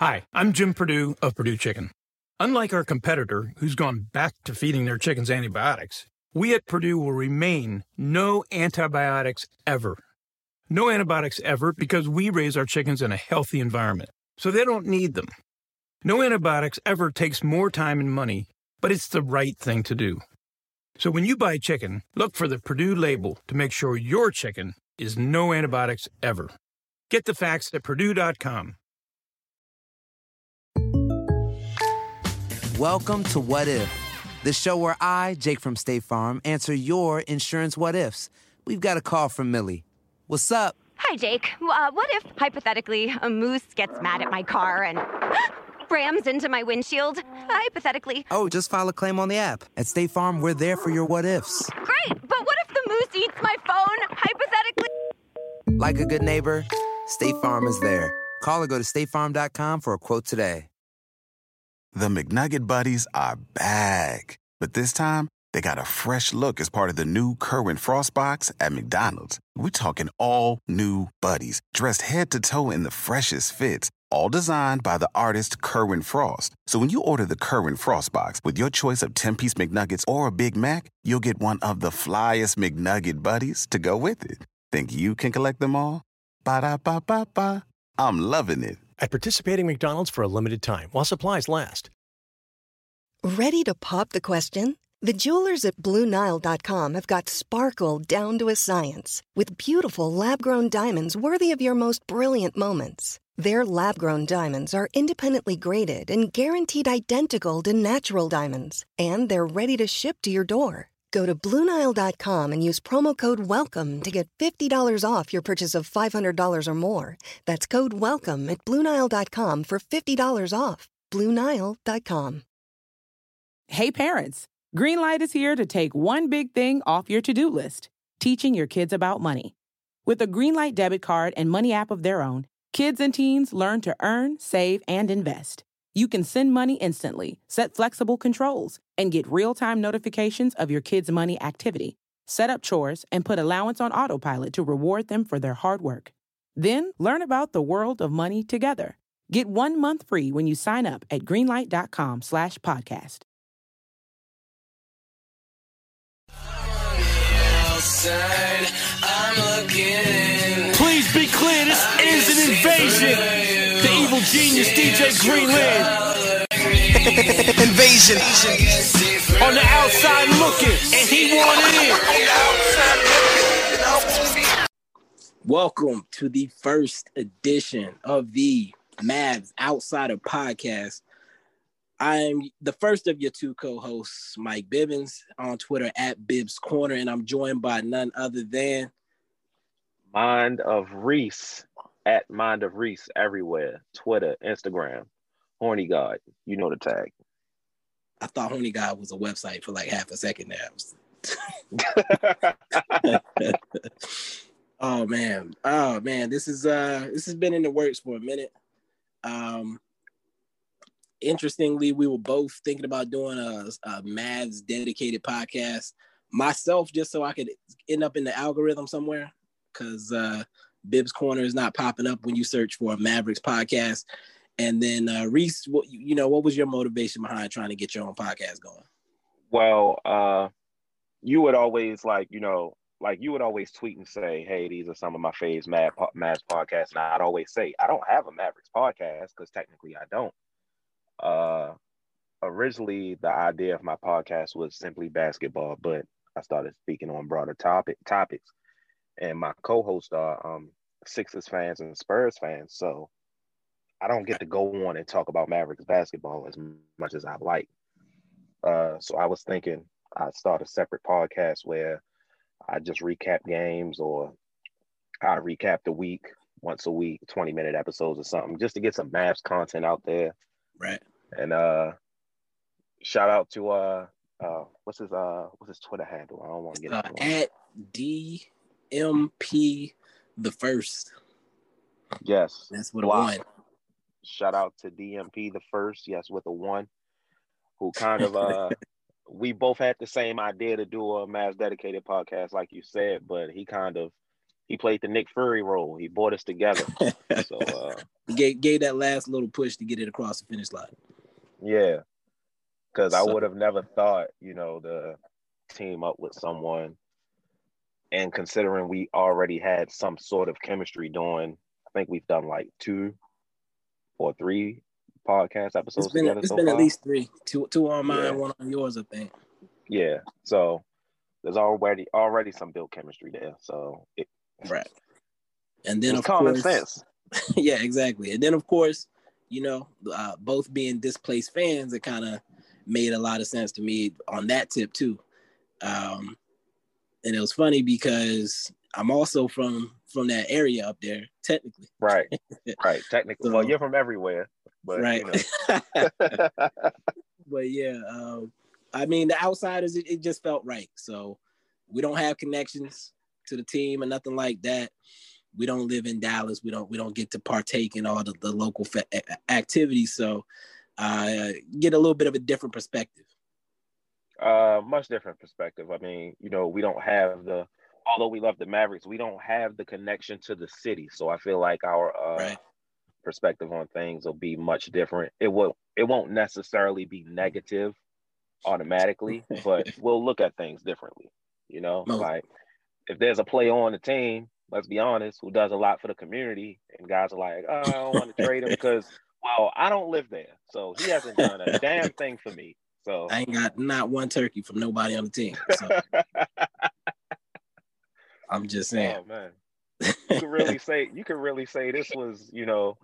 Hi, I'm Jim Perdue of Perdue Chicken. Unlike our competitor, who's gone back to feeding their chickens antibiotics, we at Perdue will remain no antibiotics ever. No antibiotics ever because we raise our chickens in a healthy environment, so they don't need them. No antibiotics ever takes more time and money, but it's the right thing to do. So when you buy chicken, look for the Perdue label to make sure your chicken is no antibiotics ever. Get the facts at Perdue.com. Welcome to What If, the show where I, Jake from State Farm, answer your insurance what ifs. We've got a call from Millie. What's up? Hi, Jake. Uh, what if, hypothetically, a moose gets mad at my car and rams into my windshield? Hypothetically. Oh, just file a claim on the app. At State Farm, we're there for your what ifs. Great, but what if the moose eats my phone? Hypothetically. Like a good neighbor, State Farm is there. Call or go to statefarm.com for a quote today. The McNugget Buddies are back. But this time, they got a fresh look as part of the new Kerwin Frost box at McDonald's. We're talking all new buddies, dressed head to toe in the freshest fits, all designed by the artist Kerwin Frost. So when you order the Kerwin Frost box with your choice of 10 piece McNuggets or a Big Mac, you'll get one of the flyest McNugget buddies to go with it. Think you can collect them all? Ba da ba ba ba. I'm loving it. At participating McDonald's for a limited time while supplies last. Ready to pop the question? The jewelers at BlueNile.com have got sparkle down to a science with beautiful lab grown diamonds worthy of your most brilliant moments. Their lab grown diamonds are independently graded and guaranteed identical to natural diamonds, and they're ready to ship to your door. Go to BlueNile.com and use promo code WELCOME to get $50 off your purchase of $500 or more. That's code WELCOME at BlueNile.com for $50 off. BlueNile.com. Hey parents, Greenlight is here to take one big thing off your to-do list, teaching your kids about money. With a Greenlight debit card and money app of their own, kids and teens learn to earn, save, and invest. You can send money instantly, set flexible controls, and get real-time notifications of your kids' money activity. Set up chores and put allowance on autopilot to reward them for their hard work. Then learn about the world of money together. Get one month free when you sign up at greenlight.com slash podcast. Please be clear, this is an invasion. The evil genius DJ Greenland. Invasion. On the outside looking, and he wanted in. Welcome to the first edition of the Mavs Outsider Podcast. I'm the first of your two co-hosts, Mike Bibbins, on Twitter at Bibbs Corner, and I'm joined by none other than Mind of Reese at Mind of Reese everywhere. Twitter, Instagram, Horny God. You know the tag. I thought Horny God was a website for like half a second there. oh man. Oh man. This is uh this has been in the works for a minute. Um interestingly, we were both thinking about doing a, a Mavs dedicated podcast. Myself, just so I could end up in the algorithm somewhere, because uh, Bibbs Corner is not popping up when you search for a Mavericks podcast. And then uh, Reese, what, you know, what was your motivation behind trying to get your own podcast going? Well, uh, you would always like, you know, like you would always tweet and say, "Hey, these are some of my faves Mad Mavs podcasts," and I'd always say, "I don't have a Mavericks podcast because technically I don't." Uh, originally, the idea of my podcast was simply basketball, but I started speaking on broader topic topics, and my co-hosts are um, Sixers fans and Spurs fans, so I don't get to go on and talk about Mavericks basketball as much as I like. Uh, so I was thinking I'd start a separate podcast where I just recap games or I recap the week once a week, 20 minute episodes or something, just to get some Mavs content out there. Right. And uh shout out to uh uh what's his uh what's his Twitter handle? I don't want to get uh, at DMP the first. Yes. That's what wow. one. Shout out to DMP the first, yes, with a one, who kind of uh we both had the same idea to do a Mavs dedicated podcast, like you said, but he kind of he played the Nick Fury role. He brought us together. so uh, he gave gave that last little push to get it across the finish line. Yeah, because So- I would have never thought, you know, to team up with someone, and considering we already had some sort of chemistry doing, I think we've done like two or three podcast episodes It's been together it's so been far. at least three, two two on mine, Yeah. one on yours, I think. Yeah, so there's already already some built chemistry there. So it, Right. And then it's of common course, sense. yeah, exactly. And then of course, you know, uh, both being displaced fans, it kind of made a lot of sense to me on that tip too. Um, and it was funny because I'm also from from that area up there, technically. Right, right. Technically, well, you're from everywhere, but right. you know. but yeah, um, I mean, the outsiders, it, it just felt right. So we don't have connections to the team or nothing like that. We don't live in Dallas. We don't we don't get to partake in all the, the local fa- activities. So uh, get a little bit of a different perspective. Uh, much different perspective. I mean, you know, we don't have the, although we love the Mavericks, we don't have the connection to the city. So I feel like our uh, Right. perspective on things will be much different. It will, it won't necessarily be negative automatically, but we'll look at things differently. You know, Most- like if there's a player on the team, let's be honest, who does a lot for the community, and guys are like, oh, I don't want to trade him because, well, I don't live there, so he hasn't done a damn thing for me. So I ain't got not one turkey from nobody on the team. So I'm just saying. Oh man, you could really say you could really say this was you know,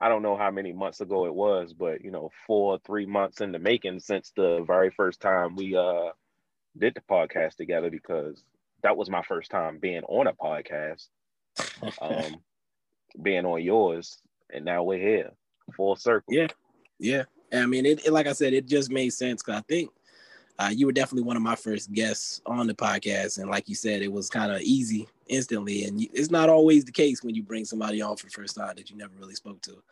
I don't know how many months ago it was, but you know, four three months in the making since the very first time we uh did the podcast together because that was my first time being on a podcast, um, being on yours, and now we're here, full circle. Yeah, yeah. I mean, it, it- like I said, it just made sense because I think uh, you were definitely one of my first guests on the podcast, and like you said, it was kind of easy instantly. And you, it's not always the case when you bring somebody on for the first time that you never really spoke to.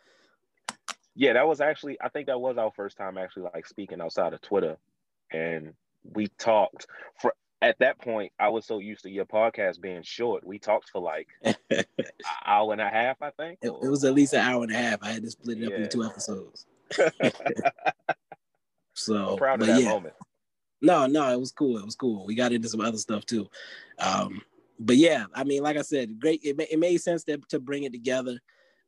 Yeah, that was actually I think that was our first time actually like speaking outside of Twitter, and we talked for. At that point, I was so used to your podcast being short. We talked for like an hour and a half, I think. It, it was at least an hour and a half. I had to split it up Yeah. into two episodes. So, proud of that yeah. moment. No, no, it was cool. It was cool. We got into some other stuff too. Um, but yeah, I mean, like I said, great. It, it made sense to, to bring it together.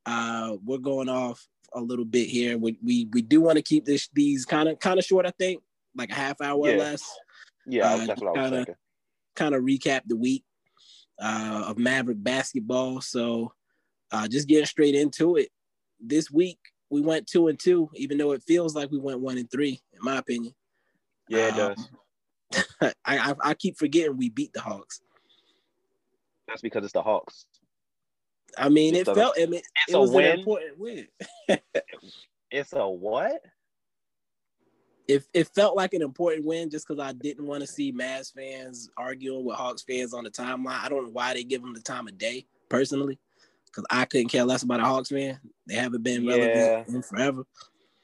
Uh, we're going off a little bit here. We we, we do want to keep this these kind of kind of short. I think like a half hour or less. Yeah, Uh, that's what I was kinda- thinking. Kind of recap the week uh, of Maverick basketball. So uh, just getting straight into it. This week we went two and two, even though it feels like we went one and three, in my opinion. Yeah, it um, does. I, I I keep forgetting we beat the Hawks. That's because it's the Hawks. I mean, It it felt. I mean, It's it a was win. an important win. It's a what? It it felt like an important win just because I didn't want to see Mavs fans arguing with Hawks fans on the timeline. I don't know why they give them the time of day personally, because I couldn't care less about the Hawks man. They haven't been Yeah. relevant in forever.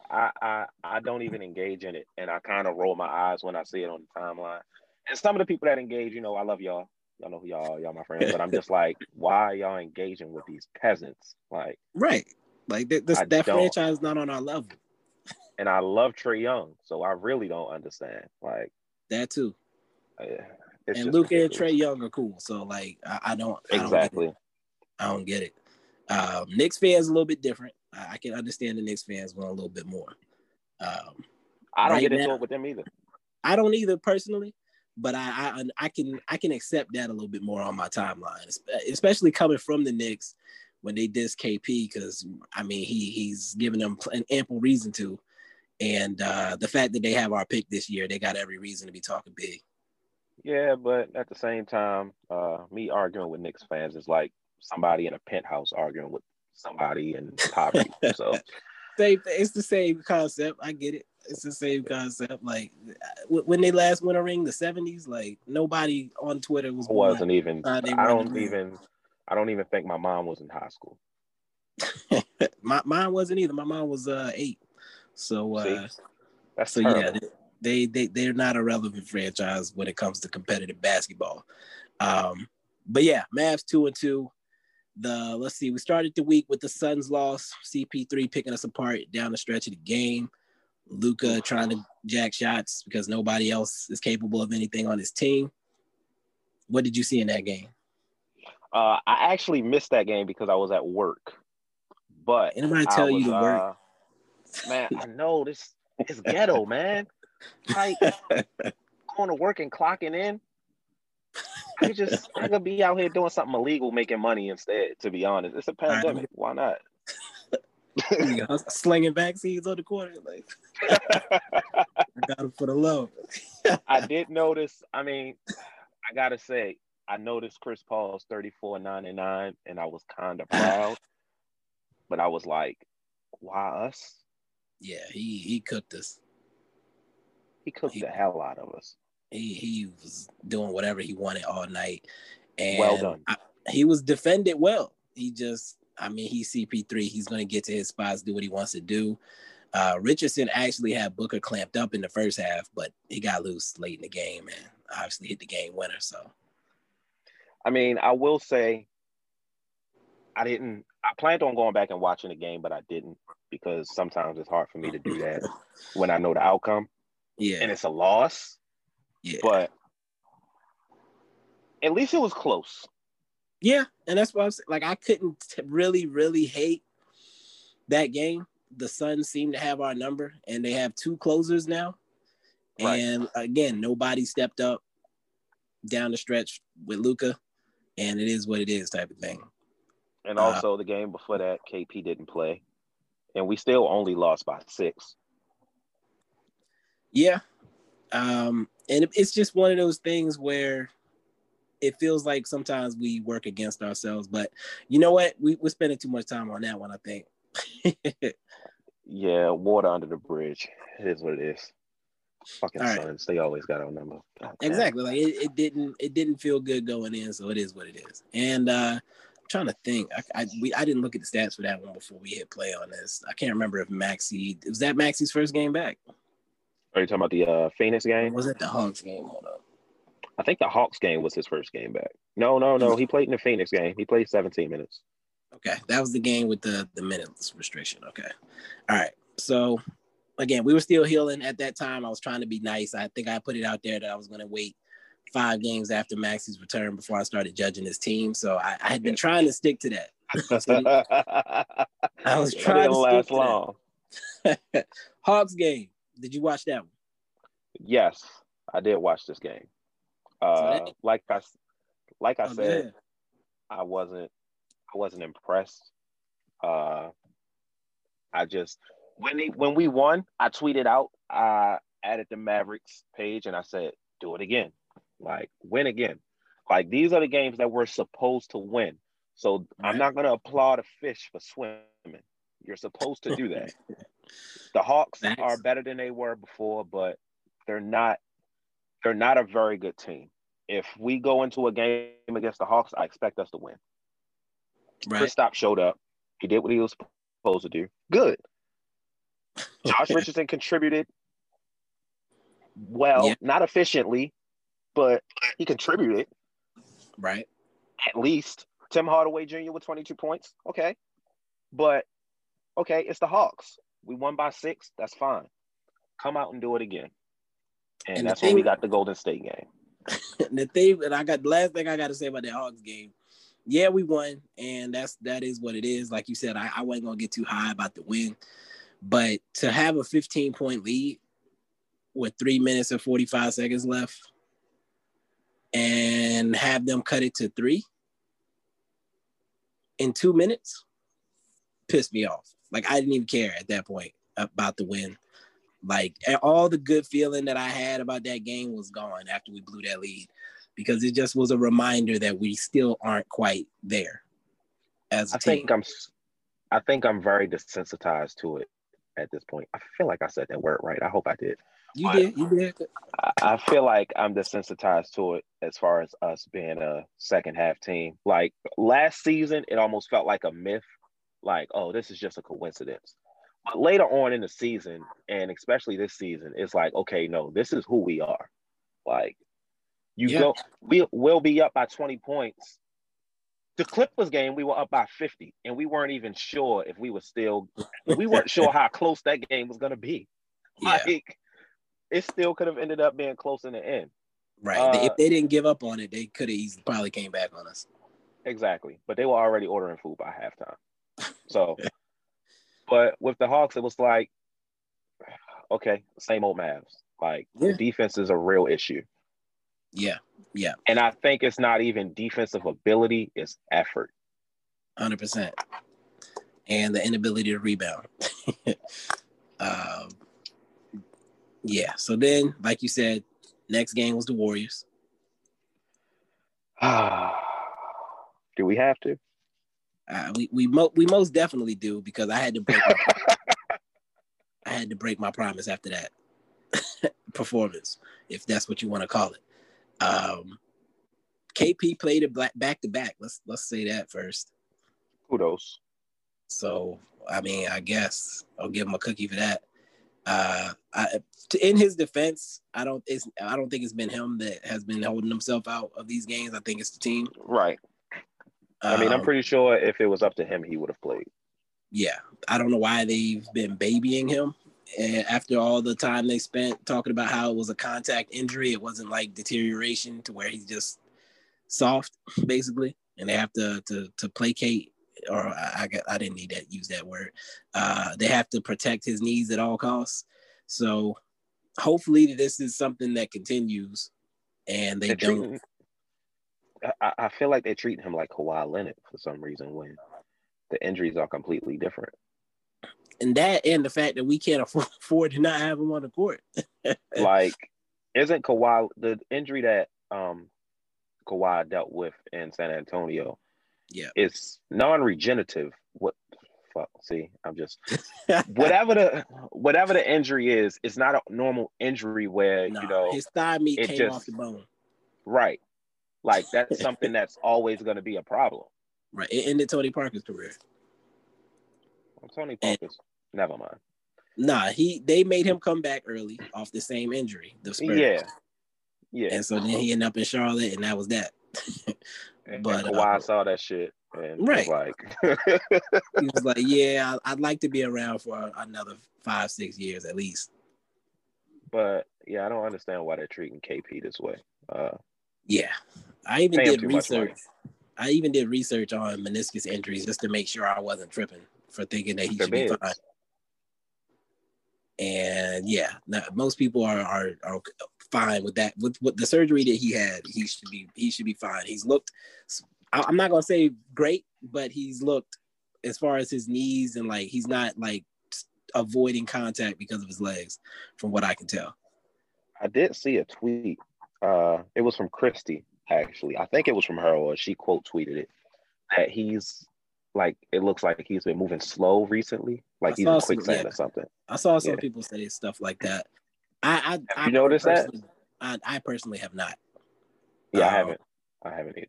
I, I I don't even engage in it, and I kind of roll my eyes when I see it on the timeline. And some of the people that engage, you know, I love y'all. Y'all know who y'all, are, y'all my friends, but I'm just like, why are y'all engaging with these peasants? Like, Right. Like th- this, I that don't. franchise is not on our level. and I love Trae Young, so I really don't understand. Like, That too. uh, and Luka and. Trae Young are cool. So like I, I don't I don't get it. Exactly. I don't get it. Um, Knicks fans a little bit different. I, I can understand the Knicks fans want a little bit more. Um, I don't right get into now- it with them either. I don't either personally, but I, I I can I can accept that a little bit more on my timeline, especially coming from the Knicks when they diss KP because I mean he he's giving them an ample reason to, and uh, the fact that they have our pick this year, they got every reason to be talking big. Yeah, but at the same time, uh, me arguing with Knicks fans is like somebody in a penthouse arguing with somebody in poverty. so Same, it's the same concept. I get it. It's the same concept. Like when they last won a ring, the seventies. Like nobody on Twitter was. Wasn't even. Uh, I don't even. I don't even think my mom was in high school. My mine wasn't either. My mom was uh eight. So uh, That's so yeah, they they they're not a relevant franchise when it comes to competitive basketball. Um, but yeah, Mavs two and two. The let's see, we started the week with the Suns loss, CP3 picking us apart down the stretch of the game. Luka trying to jack shots because nobody else is capable of anything on his team. What did you see in that game? Uh, I actually missed that game because I was at work. But anybody tell was, you to work? Uh, man, I know this is ghetto, man. Like going to work and clocking in. I just I could be out here doing something illegal, making money instead. To be honest, it's a pandemic. Why not? slinging vaccines on the corner. Like I got him for the low. I did notice. I mean, I gotta say, I noticed Chris Paul's 34 99, and I was kind of proud. but I was like, why us? Yeah, he he cooked us. He cooked he, the hell out of us. He he was doing whatever he wanted all night. And well done. I, he was defended well. He just I mean, he's CP3. He's going to get to his spots, do what he wants to do. Uh, Richardson actually had Booker clamped up in the first half, but he got loose late in the game and obviously hit the game winner. So, I mean, I will say, I didn't. I planned on going back and watching the game, but I didn't because sometimes it's hard for me to do that when I know the outcome. Yeah, and it's a loss. Yeah, but at least it was close. Yeah, and that's what I was like. I couldn't t- really, really hate that game. The Suns seem to have our number, and they have two closers now. Right. And again, nobody stepped up down the stretch with Luka, and it is what it is, type of thing. And uh, also, uh, the game before that, KP didn't play, and we still only lost by six. Yeah, um, and it's just one of those things where it feels like sometimes we work against ourselves. But you know what? We, we're spending too much time on that one, I think. yeah, water under the bridge. It is what it is. Fucking right. Suns, they always got our number. exactly. Like it, it didn't it didn't feel good going in, so it is what it is. And uh I'm trying to think. I I, we, I didn't look at the stats for that one before we hit play on this. I can't remember if Maxi was that Maxi's first game back. Are you talking about the uh Phoenix game? Or was it the Hawks game? Hold up. I think the Hawks game was his first game back. No, no, no. He played in the Phoenix game. He played 17 minutes. Okay, that was the game with the the minutes restriction. Okay, all right. So again, we were still healing at that time. I was trying to be nice. I think I put it out there that I was going to wait five games after Maxi's return before I started judging his team. So I, I had been trying to stick to that. I was trying to last stick long. Hawks game. Did you watch that one? Yes, I did watch this game. Uh, like I like I oh, said, man. I wasn't I wasn't impressed. Uh, I just when he, when we won, I tweeted out, I added the Mavericks page, and I said, "Do it again, like win again." Like these are the games that we're supposed to win. So right. I'm not gonna applaud a fish for swimming. You're supposed to do that. the Hawks Thanks. are better than they were before, but they're not they're not a very good team. If we go into a game against the Hawks, I expect us to win. Right. Stop showed up. He did what he was supposed to do. Good. Josh Richardson contributed well, yeah. not efficiently, but he contributed. Right. At least. Tim Hardaway Jr. with 22 points. Okay. But okay, it's the Hawks. We won by six. That's fine. Come out and do it again. And, and that's when we got the Golden State game. the thing, and I got the last thing I got to say about that Hawks game. Yeah, we won, and that's that is what it is. Like you said, I, I wasn't gonna get too high about the win, but to have a 15 point lead with three minutes and 45 seconds left, and have them cut it to three in two minutes, pissed me off. Like I didn't even care at that point about the win. Like all the good feeling that I had about that game was gone after we blew that lead because it just was a reminder that we still aren't quite there. As I team. think I'm, I think I'm very desensitized to it at this point. I feel like I said that word right. I hope I did. You I, did. You did. I, I feel like I'm desensitized to it as far as us being a second half team. Like last season, it almost felt like a myth. Like, oh, this is just a coincidence. But later on in the season, and especially this season, it's like, okay, no, this is who we are. Like, You Yeah. go, we will be up by 20 points. The Clippers game, we were up by 50, and we weren't even sure if we were still, we weren't sure how close that game was going to be. Yeah. Like, it still could have ended up being close in the end. Right. Uh, if they didn't give up on it, they could have easily probably came back on us. Exactly. But they were already ordering food by halftime. So, but with the Hawks, it was like, okay, same old Mavs. Like, Yeah. the defense is a real issue. Yeah. Yeah. And I think it's not even defensive ability, it's effort. Hundred percent. And the inability to rebound. um, yeah. So then, like you said, next game was the Warriors. Do we have to? Uh, we we mo- we most definitely do because I had to break. My, I had to break my promise after that performance, if that's what you want to call it. Um, KP played it back to back. Let's let's say that first. Kudos. So I mean, I guess I'll give him a cookie for that. Uh, I, to, in his defense, I don't it's I don't think it's been him that has been holding himself out of these games. I think it's the team. Right. I mean, I'm Um, pretty sure if it was up to him, he would have played. yeah, I don't know why they've been babying him. And after all the time they spent talking about how it was a contact injury, it wasn't like deterioration to where he's just soft, basically. And they have to to to placate, or I I, got- I didn't need that use that word. Uh, they have to protect his knees at all costs. So hopefully this is something that continues, and they don't. I, I feel like they're treating him like Kawhi Leonard for some reason when the injuries are completely different. And that, and the fact that we can't afford, to not have him on the court. like, isn't Kawhi the injury that um Kawhi dealt with in San Antonio? Yeah. It's non-regenerative. What? Fuck. See, I'm just whatever the whatever the injury is. It's not a normal injury where Nah, you know his thigh meat came just- off the bone. right. Like that's something that's always going to be a problem. Right. It ended Tony Parker's career. Tony Parker's. Never mind. Nah, he they made him come back early off the same injury. The Spurs. Yeah. Yeah. And so then he ended up in Charlotte, and that was that. And, but and Kawhi uh, saw that shit and Right. like, he was like, "Yeah, I'd like to be around for another five, six years at least." but yeah, I don't understand why they're treating KP this way. Uh, Yeah, I even did too much money. research. I even did research on meniscus injuries just to make sure I wasn't tripping for thinking that he should be fine. And yeah, most people are, are are fine with that. With what the surgery that he had, he should be he should be fine. He's looked. I'm not gonna say great, but he's looked as far as his knees and like he's not like avoiding contact because of his legs, from what I can tell. I did see a tweet. Uh, it was from Christy, actually. I think it was from her, or she quote tweeted it that he's like, it looks like he's been moving slow recently, like he's in some- quicksand yeah. or something. I saw some Yeah. people say stuff like that. I, I, I you noticed that? I, I personally have not. Yeah, I Um, haven't. I haven't either.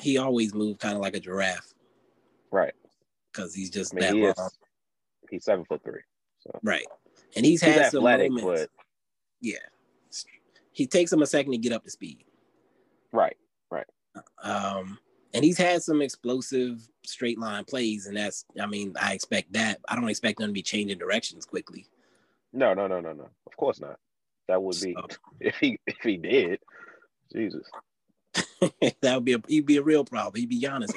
He always moved kind of like a giraffe Right. because he's just I mean, that he is. He's seven foot three. So Right. And he's he's had some athletic, moments. but Yeah. He takes him a second to get up to speed. right, right. Um, and he's had some explosive straight line plays, and that's I mean, I expect that. I don't expect him to be changing directions quickly. No, no, no, no, no. Of course not. That would be So, if he if he did. Jesus. that would be a he'd be a real problem. He'd be honest.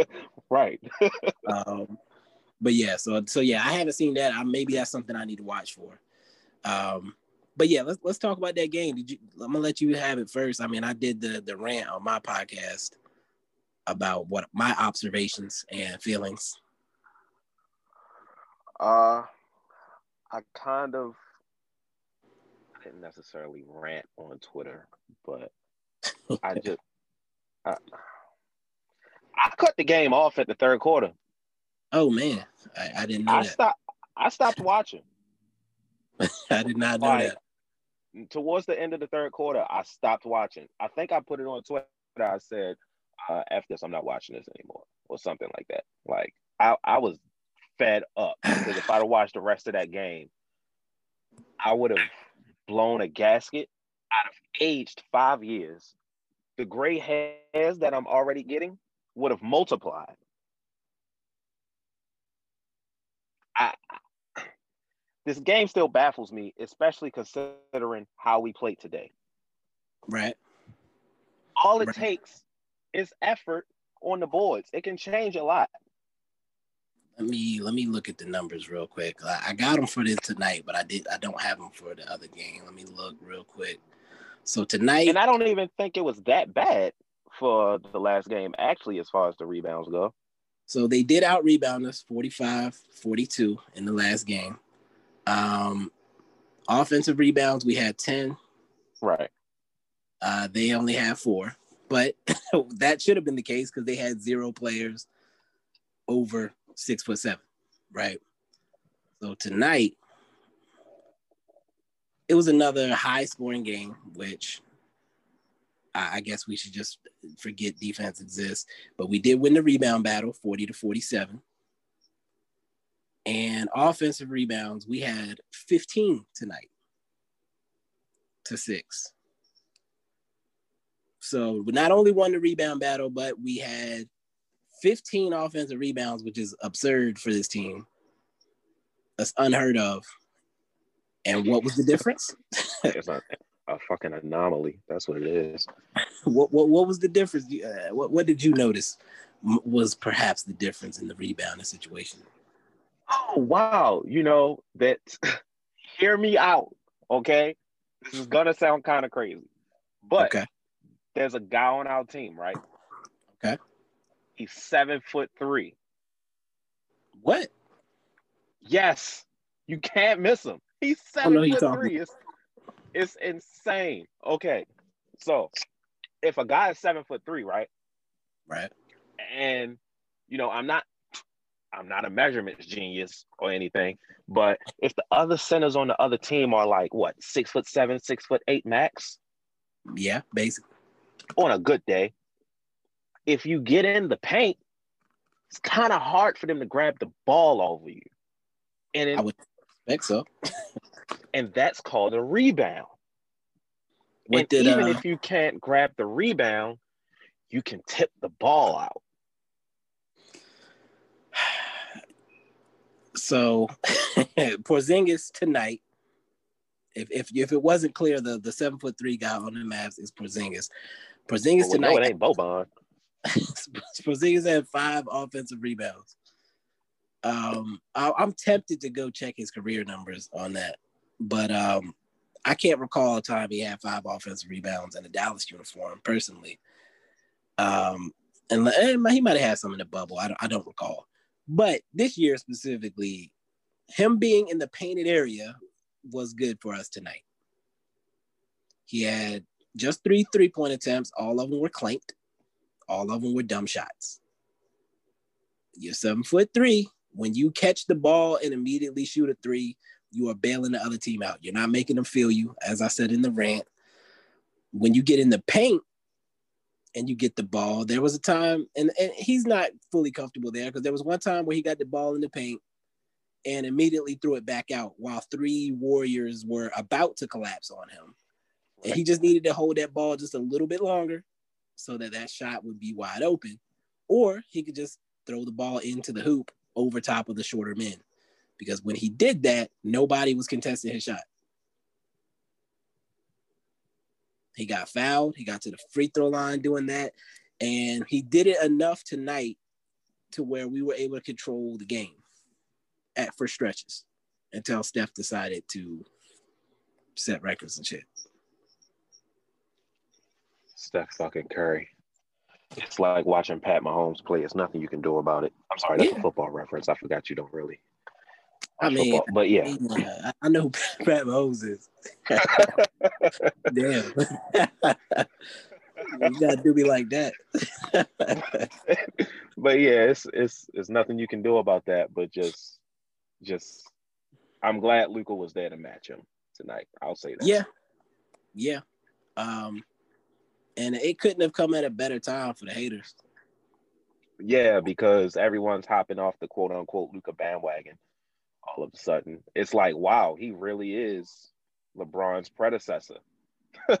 right. um, but yeah, so so yeah, I haven't seen that. I, maybe that's something I need to watch for. Um, but yeah, let's let's talk about that game. Did you? I'm gonna let you have it first. I mean, I did the the rant on my podcast about what my observations and feelings. Uh, I kind of I didn't necessarily rant on Twitter, but I just I, I cut the game off at the third quarter. Oh man, I, I didn't know I that. stopped. I stopped watching. I did not know Like, that. towards the end of the third quarter, I stopped watching. I think I put it on Twitter. I said, uh, "F this, I'm not watching this anymore," or something like that. Like I, I was fed up because if I'd have watched the rest of that game, I would have blown a gasket. I'd have aged five years the gray hairs that I'm already getting would have multiplied. I, this game still baffles me, especially considering how we played today. Right. All it Right. takes is effort on the boards. It can change a lot. Let me let me look at the numbers real quick. I, I got them for this tonight, but I did I don't have them for the other game. Let me look real quick. So tonight, And I don't even think it was that bad for the last game, actually, as far as the rebounds go. so they did out rebound us 45 42 in the last game. Um, offensive rebounds, we had 10. Right. Uh, they only had four, but that should have been the case because they had zero players over six foot seven, right? So tonight, it was another high scoring game, which I, I guess we should just forget defense exists. But we did win the rebound battle 40 to 47. And offensive rebounds, we had 15 tonight to six. So we not only won the rebound battle, but we had 15 offensive rebounds, which is absurd for this team. That's unheard of. And what was the difference? It's a, a fucking anomaly. That's what it is. what, what what was the difference? Uh, what what did you notice was perhaps the difference in the rebounding situation? Oh wow, you know that. hear me out, okay? This is gonna sound kind of crazy, but Okay. there's a guy on our team, right? Okay. He's seven foot three. What? Yes, you can't miss him. He's seven know who you're foot three. It's, it's insane. Okay, so if a guy is seven foot three, right, Right. and you know, I'm not, I'm not a measurements genius or anything, but if the other centers on the other team are like what six foot seven, six foot eight max Yeah, basically. on a good day, if you get in the paint, it's kind of hard for them to grab the ball over you, and it, I would expect so. and that's called a rebound. What and did even uh, if you can't grab the rebound, you can tip the ball out. So Porzingis tonight? If, if if it wasn't clear, the the seven foot three guy on the Mavs is Porzingis. Porzingis Well, no, tonight. it ain't Boban. Porzingis had five offensive rebounds. Um, I, I'm tempted to go check his career numbers on that, but um, I can't recall a time he had five offensive rebounds in a Dallas uniform personally. Um, and, and he might have had some in the bubble. I don't, I don't recall. But this year specifically, him being in the painted area was good for us tonight. He had just three three point attempts. All of them were clanked. All of them were dumb shots. You're seven foot three. When you catch the ball and immediately shoot a three, you are bailing the other team out. You're not making them feel you, as I said in the rant. When you get in the paint and you get the ball, there was a time, and, and he's not fully comfortable there because there was one time where he got the ball in the paint and immediately threw it back out while three Warriors were about to collapse on him. And he just needed to hold that ball just a little bit longer so that that shot would be wide open. Or he could just throw the ball into the hoop over top of the shorter men. Because when he did that, nobody was contesting his shot. He got fouled. He got to the free throw line doing that. And he did it enough tonight to where we were able to control the game at for stretches until Steph decided to set records and shit. Steph fucking Curry. It's like watching Pat Mahomes play. It's nothing you can do about it. I'm sorry, that's Yeah. a football reference. I forgot you don't really. I mean, football. but yeah, I- I know Pat Mahomes is. Damn. you gotta do me like that. but yeah, it's it's it's nothing you can do about that. But just just, I'm glad Luka was there to match him tonight. I'll say that. yeah. Yeah. Um, and it couldn't have come at a better time for the haters. Yeah, because everyone's hopping off the quote unquote Luka bandwagon all of a sudden. It's like, wow, he really is LeBron's predecessor.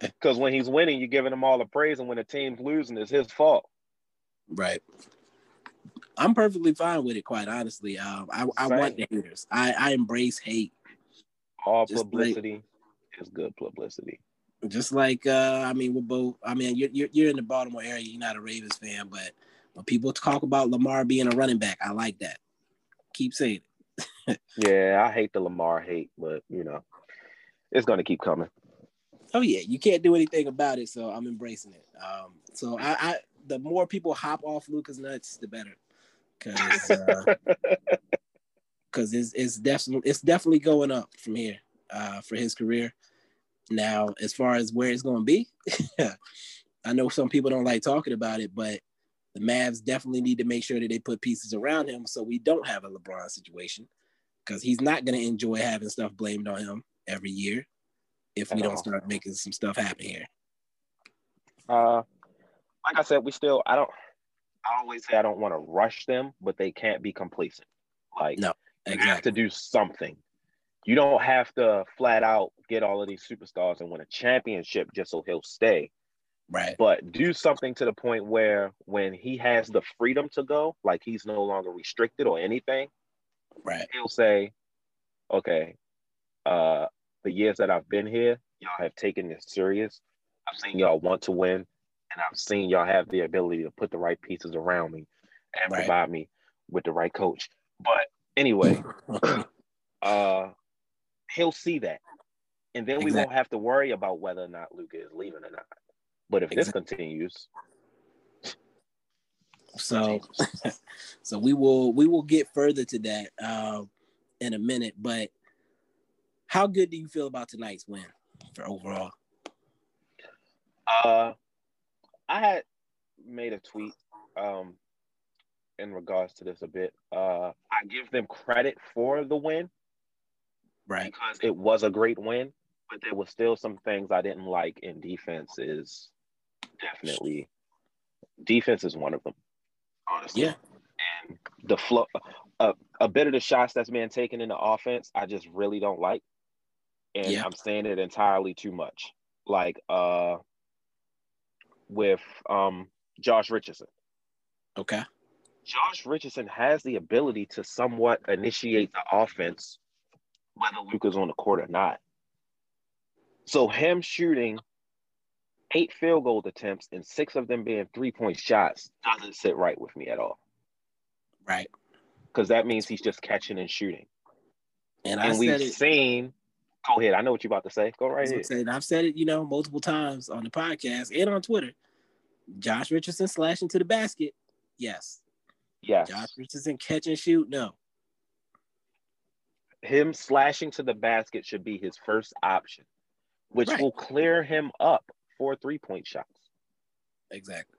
Because when he's winning, you're giving him all the praise, and when the team's losing, it's his fault. Right. I'm perfectly fine with it, quite honestly. Um, I, I want the haters. I, I embrace hate. All just publicity like, is good publicity. Just like uh, I mean, we're both. I mean, you're, you're you're in the Baltimore area. You're not a Ravens fan, but when people talk about Lamar being a running back, I like that. Keep saying it. Yeah, I hate the Lamar hate, but you know, it's gonna keep coming. Oh yeah, you can't do anything about it, so I'm embracing it. Um, so I, I the more people hop off Luka's nuts, the better, because because uh, it's it's definitely it's definitely going up from here uh, for his career. Now, as far as where it's going to be, I know some people don't like talking about it, but the Mavs definitely need to make sure that they put pieces around him so we don't have a LeBron situation because he's not going to enjoy having stuff blamed on him every year if we don't start making some stuff happen here. Uh, like I said, we still I don't I always say I don't want to rush them, but they can't be complacent. Like no, exactly. you have to do something. You don't have to flat out get all of these superstars and win a championship just so he'll stay. Right. But do something to the point where when he has the freedom to go, like he's no longer restricted or anything, right. He'll say, Okay, uh, the years that I've been here, y'all have taken this serious. I've seen y'all want to win and I've seen y'all have the ability to put the right pieces around me and right. provide me with the right coach. But anyway, uh, he'll see that, and then exactly. we won't have to worry about whether or not Luka is leaving or not. But if exactly. this continues, so so we will we will get further to that uh, in a minute. But how good do you feel about tonight's win for overall? Uh, I had made a tweet um, in regards to this a bit. Uh, I give them credit for the win, right? Because it was a great win, but there was still some things I didn't like in defense. Definitely defense is one of them. Honestly, yeah. And the flow, uh, a bit of the shots that's being taken in the offense, I just really don't like, and yeah. I'm saying it entirely too much. Like, uh, with um, Josh Richardson. Okay. Josh Richardson has the ability to somewhat initiate the offense, whether Luka's on the court or not. So him shooting eight field goal attempts and six of them being three point shots doesn't sit right with me at all. Right. Because that means he's just catching and shooting. And, and we've it, seen. Go ahead. I know what you're about to say. Go right ahead. Saying, I've said it, you know, multiple times on the podcast and on Twitter. Josh Richardson slashing to the basket, yes. Yes. Josh Richardson catch and shoot, no. Him slashing to the basket should be his first option, which right. will clear him up for three point shots. Exactly.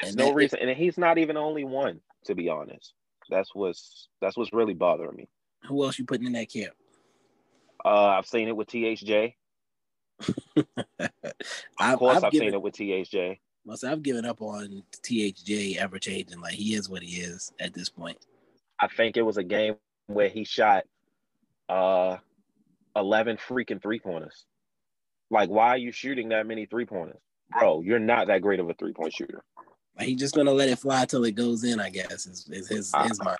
There's and no reason, and he's not even only one, to be honest. That's what's that's what's really bothering me. Who else you putting in that camp? Uh, I've seen it with THJ. of I've, course, I've, I've given, seen it with THJ. Must I've given up on THJ ever changing. Like he is what he is at this point. I think it was a game where he shot uh 11 freaking three pointers. Like, why are you shooting that many three pointers, bro? You're not that great of a three point shooter. Like, he's just gonna let it fly till it goes in. I guess is, is his his mind.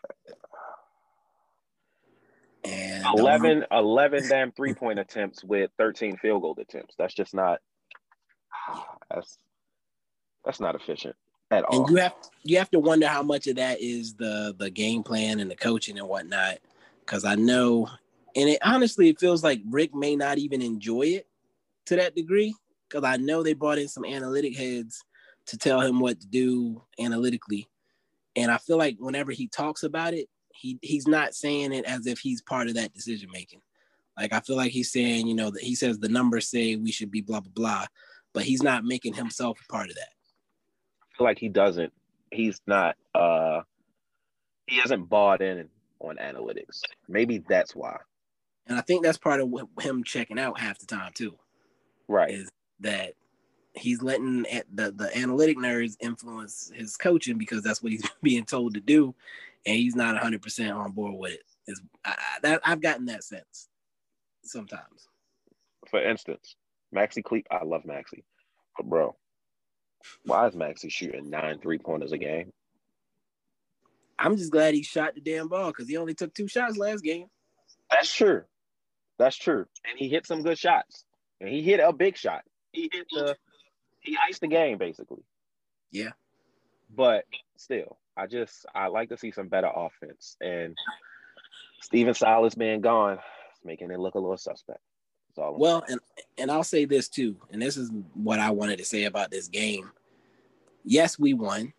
And 11, um, 11 damn three point attempts with 13 field goal attempts. That's just not that's that's not efficient at all. And you have you have to wonder how much of that is the the game plan and the coaching and whatnot. Cause I know and it honestly it feels like Rick may not even enjoy it to that degree. Cause I know they brought in some analytic heads to tell him what to do analytically. And I feel like whenever he talks about it, he he's not saying it as if he's part of that decision making. Like I feel like he's saying, you know, that he says the numbers say we should be blah blah blah, but he's not making himself a part of that. I feel like he doesn't. He's not. uh He hasn't bought in on analytics. Maybe that's why. And I think that's part of him checking out half the time too. Right. Is that he's letting the the analytic nerds influence his coaching because that's what he's being told to do, and he's not 100 percent on board with it. Is that I've gotten that sense sometimes. for instance, Maxi Kleber, I love Maxi, but bro, why is Maxi shooting nine three pointers a game? I'm just glad he shot the damn ball because he only took two shots last game. That's true. That's true. And he hit some good shots. And he hit a big shot. He hit the he iced the game basically. Yeah. But still, I just I like to see some better offense. And Stephen Silas being gone is making it look a little suspect. well, and and I'll say this too, and this is what I wanted to say about this game. Yes, we won.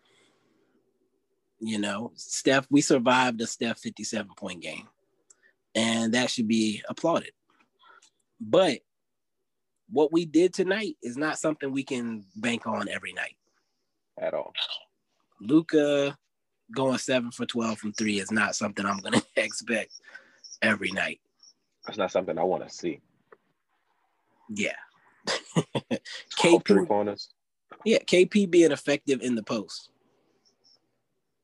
You know, Steph, we survived a Steph 57 point game, and that should be applauded. But what we did tonight is not something we can bank on every night at all. Luka going seven for 12 from three is not something I'm going to expect every night. That's not something I want to see. Yeah. KP, yeah, KP being effective in the post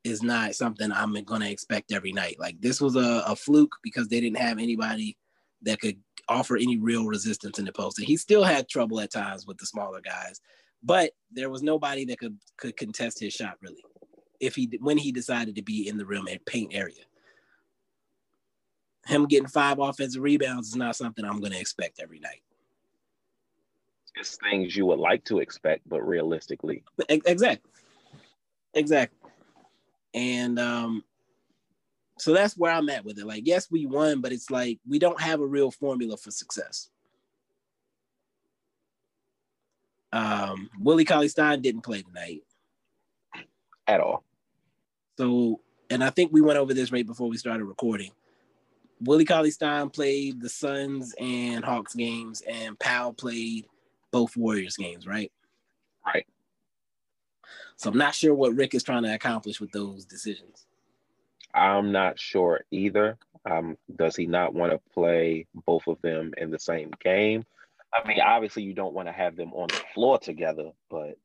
is not something I'm going to expect every night. Like this was a, a fluke because they didn't have anybody that could offer any real resistance in the post. And he still had trouble at times with the smaller guys, but there was nobody that could could contest his shot really. If he when he decided to be in the rim and paint area, him getting five offensive rebounds is not something I'm going to expect every night. It's things you would like to expect, but realistically, exactly, exactly. And um, so that's where I'm at with it. Like, yes, we won, but it's like we don't have a real formula for success. Um, Willie Cauley Stein didn't play tonight at all. So, and I think we went over this right before we started recording. Willie Cauley Stein played the Suns and Hawks games, and Powell played both Warriors games, right? Right. So I'm not sure what Rick is trying to accomplish with those decisions. I'm not sure either. Um, does he not want to play both of them in the same game? I mean, obviously, you don't want to have them on the floor together, but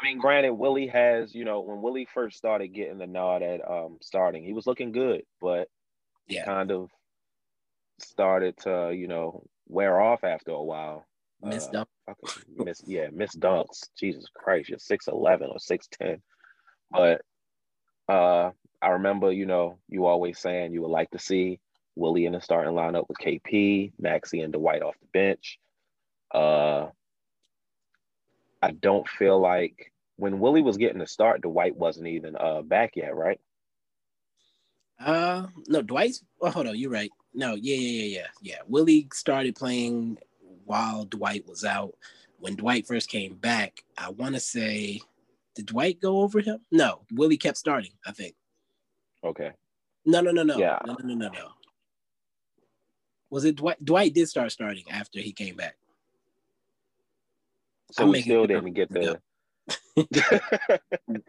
I mean, granted, Willie has, you know, when Willie first started getting the nod at um, starting, he was looking good, but yeah, kind of started to, you know, wear off after a while. Miss uh, dunks. Miss, yeah, miss dunks. Jesus Christ, you're six eleven or six ten, but uh, I remember, you know, you always saying you would like to see Willie in the starting lineup with KP, Maxi, and Dwight off the bench. Uh, I don't feel like when Willie was getting the start, Dwight wasn't even uh, back yet, right? Uh, no, Dwight's. Oh, hold on, you're right. No, yeah, yeah, yeah, yeah, yeah. Willie started playing while Dwight was out. When Dwight first came back, I want to say, did Dwight go over him? No, Willie kept starting. I think. Okay. No, no, no, no. Yeah. No, no, no, no. Was it Dwight? Dwight did start starting after he came back. So I'm we still didn't get the.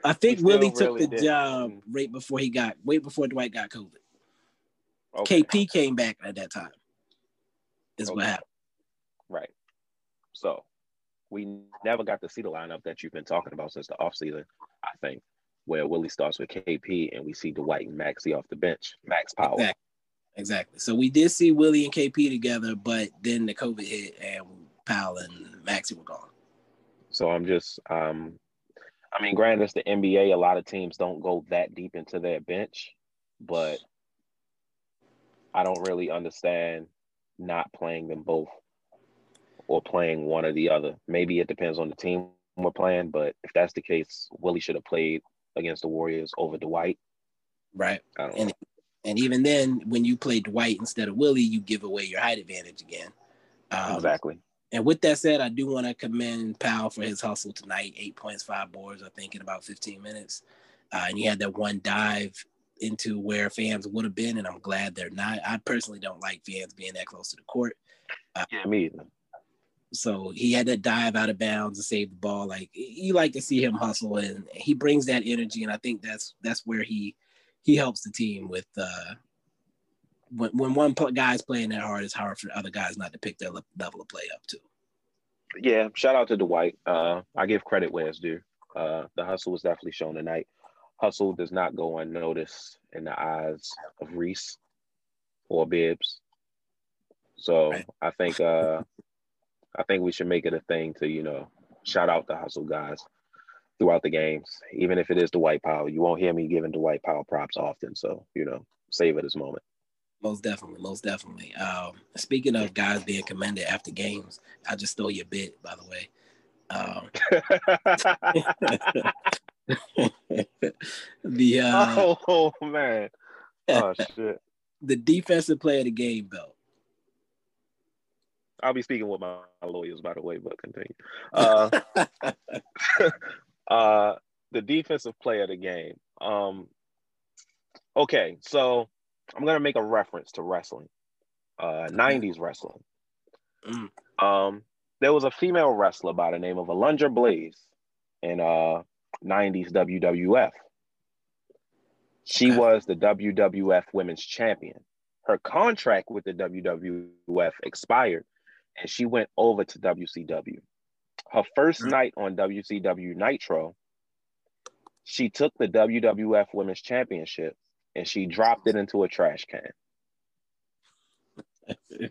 I think Willie took really the did. job mm. right before he got, wait before Dwight got COVID. Okay. KP came back at that time. Is okay. what happened. Right. So we never got to see the lineup that you've been talking about since the offseason, I think where Willie starts with KP and we see Dwight and Maxi off the bench, Max Power. Exactly. exactly. So we did see Willie and KP together, but then the COVID hit and Powell and Maxi were gone. So I'm just, um, I mean, granted, it's the NBA. A lot of teams don't go that deep into their bench, but I don't really understand not playing them both or playing one or the other. Maybe it depends on the team we're playing, but if that's the case, Willie should have played against the Warriors over Dwight. Right. And and even then, when you play Dwight instead of Willie, you give away your height advantage again. Um, exactly. And with that said, I do want to commend Powell for his hustle tonight. Eight points, five boards, I think, in about 15 minutes. Uh, and he had that one dive into where fans would have been, and I'm glad they're not. I personally don't like fans being that close to the court. Uh, yeah, me either. So he had to dive out of bounds to save the ball. Like you like to see him hustle, and he brings that energy. And I think that's that's where he he helps the team with uh, when when one guy's playing that hard, it's hard for other guys not to pick their level of play up too. Yeah, shout out to Dwight. Uh, I give credit where it's due. Uh, the hustle was definitely shown tonight. Hustle does not go unnoticed in the eyes of Reese or Bibbs. So right. I think uh, I think we should make it a thing to, you know, shout out the hustle guys throughout the games, even if it is Dwight Powell. You won't hear me giving Dwight Powell props often, so you know, save it this moment. Most definitely, most definitely. Um, speaking of guys being commended after games, I just stole your bit, by the way. Um, the uh, oh man, oh shit, the defensive player of the game belt. I'll be speaking with my lawyers, by the way, but continue. Uh, uh, the defensive player of the game. Um, okay, so I'm gonna make a reference to wrestling, uh, '90s wrestling. Mm. Um, there was a female wrestler by the name of Alundra Blayze in uh, '90s WWF. She okay. was the WWF Women's Champion. Her contract with the WWF expired, and she went over to WCW. Her 1st mm-hmm. night on WCW Nitro, she took the WWF Women's Championship and she dropped it into a trash can.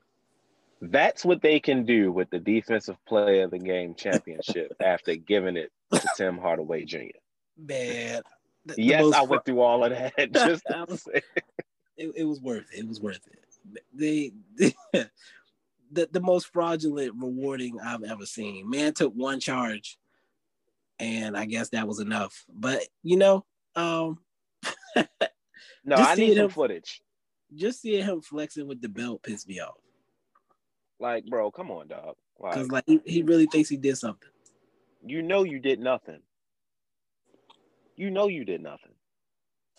That's what they can do with the defensive player of the game championship after giving it to Tim Hardaway Jr. Man. The, yes, I went through all of that. Just was, it, it was worth it. It was worth it. They, they the, the most fraudulent rewarding I've ever seen. Man took one charge and I guess that was enough. But you know, um No, I need some him, footage. Just seeing him flexing with the belt pissed me off. Like, bro, come on, dog. Because like, like he, he really thinks he did something. You know you did nothing. You know you did nothing.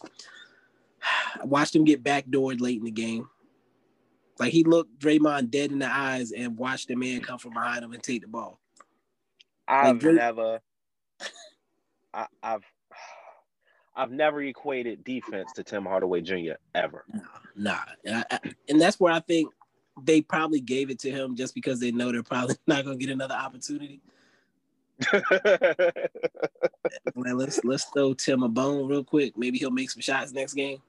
I watched him get backdoored late in the game. Like he looked Draymond dead in the eyes and watched the man come from behind him and take the ball. I've like, never, I, have I've never equated defense to Tim Hardaway Jr. ever. Nah, nah. And, and that's where I think they probably gave it to him just because they know they're probably not going to get another opportunity. well, let's let's throw Tim a bone real quick. Maybe he'll make some shots next game.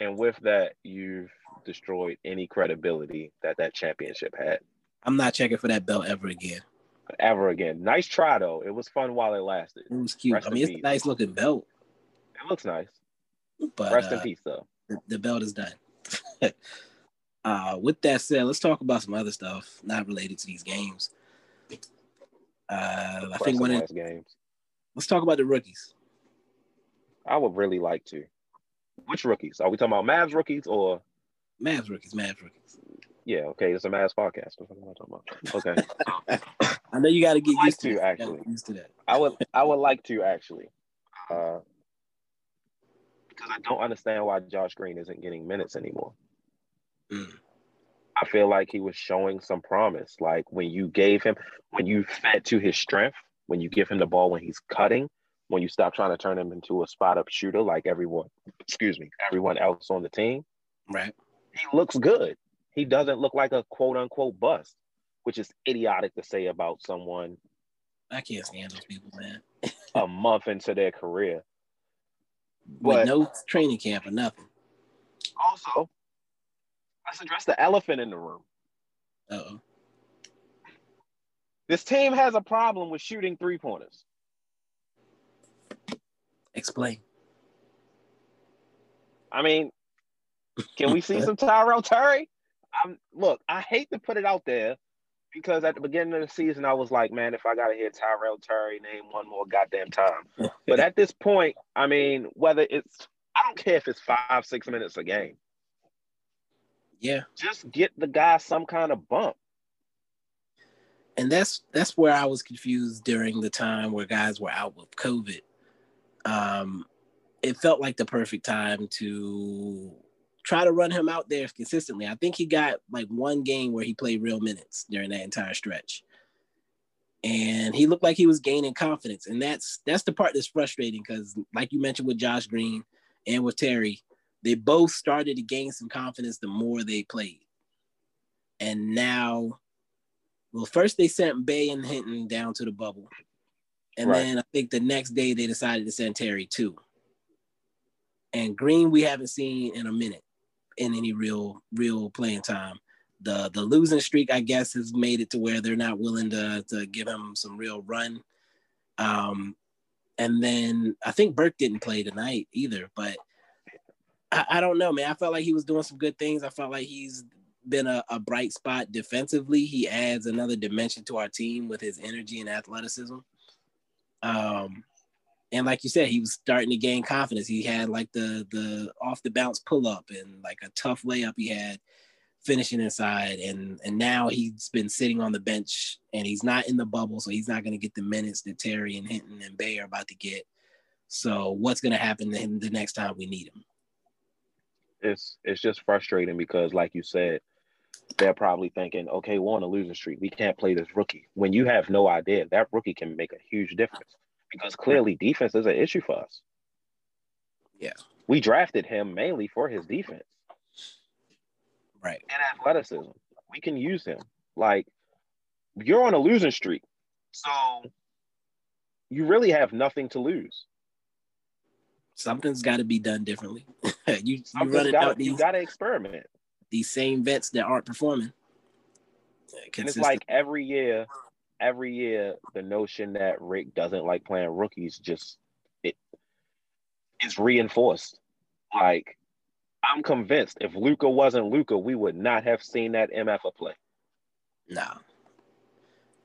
And with that, you've destroyed any credibility that that championship had. I'm not checking for that belt ever again. Ever again. Nice try though. It was fun while it lasted. It was cute. Rest I mean, it's peace. a nice looking belt. It looks nice. But rest uh, in peace though. The, the belt is done. uh, with that said, let's talk about some other stuff not related to these games. Uh, I think one of the games. Let's talk about the rookies. I would really like to. Which rookies? Are we talking about Mavs rookies or Mavs rookies? Mavs rookies. Yeah, okay. It's a Mavs podcast. What am I talking about? Okay. I know you got to get used to, to actually. Used to that. I would. I would like to actually, uh, because I don't understand why Josh Green isn't getting minutes anymore. Mm. I feel like he was showing some promise. Like when you gave him, when you fed to his strength, when you give him the ball when he's cutting, when you stop trying to turn him into a spot up shooter like everyone, excuse me, everyone else on the team. Right. He looks good. He doesn't look like a quote unquote bust, which is idiotic to say about someone. I can't stand those people, man. a month into their career. With no training camp or nothing. Also, oh. let's address the elephant in the room. oh. This team has a problem with shooting three pointers. Explain. I mean, can we see some Tyrell Terry? I'm look, I hate to put it out there because at the beginning of the season I was like, man, if I gotta hear Tyrell Terry name one more goddamn time. but at this point, I mean, whether it's I don't care if it's five, six minutes a game. Yeah. Just get the guy some kind of bump. And that's that's where I was confused during the time where guys were out with COVID. Um, it felt like the perfect time to try to run him out there consistently. I think he got like one game where he played real minutes during that entire stretch. And he looked like he was gaining confidence. And that's that's the part that's frustrating because like you mentioned with Josh Green and with Terry, they both started to gain some confidence the more they played. And now, well, first they sent Bey and Hinton down to the bubble. And right. then I think the next day they decided to send Terry too. And Green, we haven't seen in a minute in any real real playing time. the the losing streak, I guess, has made it to where they're not willing to to give him some real run. Um, and then I think Burke didn't play tonight either, but I, I don't know, man. I felt like he was doing some good things. I felt like he's been a, a bright spot defensively. He adds another dimension to our team with his energy and athleticism. Um, and like you said, he was starting to gain confidence. He had like the the off the bounce pull up and like a tough layup he had finishing inside and and now he's been sitting on the bench and he's not in the bubble so he's not going to get the minutes that Terry and Hinton and Bey are about to get. So what's going to happen to him the next time we need him? It's it's just frustrating because like you said they're probably thinking, okay, we're on a losing streak. We can't play this rookie. When you have no idea, that rookie can make a huge difference because clearly defense is an issue for us. Yeah. We drafted him mainly for his defense. Right. And athleticism. We can use him. Like, you're on a losing streak. So you really have nothing to lose. Something's got to be done differently. you you running out these, you got to experiment. These same vets that aren't performing. And it's like every year, every year, the notion that Rick doesn't like playing rookies just it is reinforced. Like I'm convinced if Luka wasn't Luka, we would not have seen that MF play. No.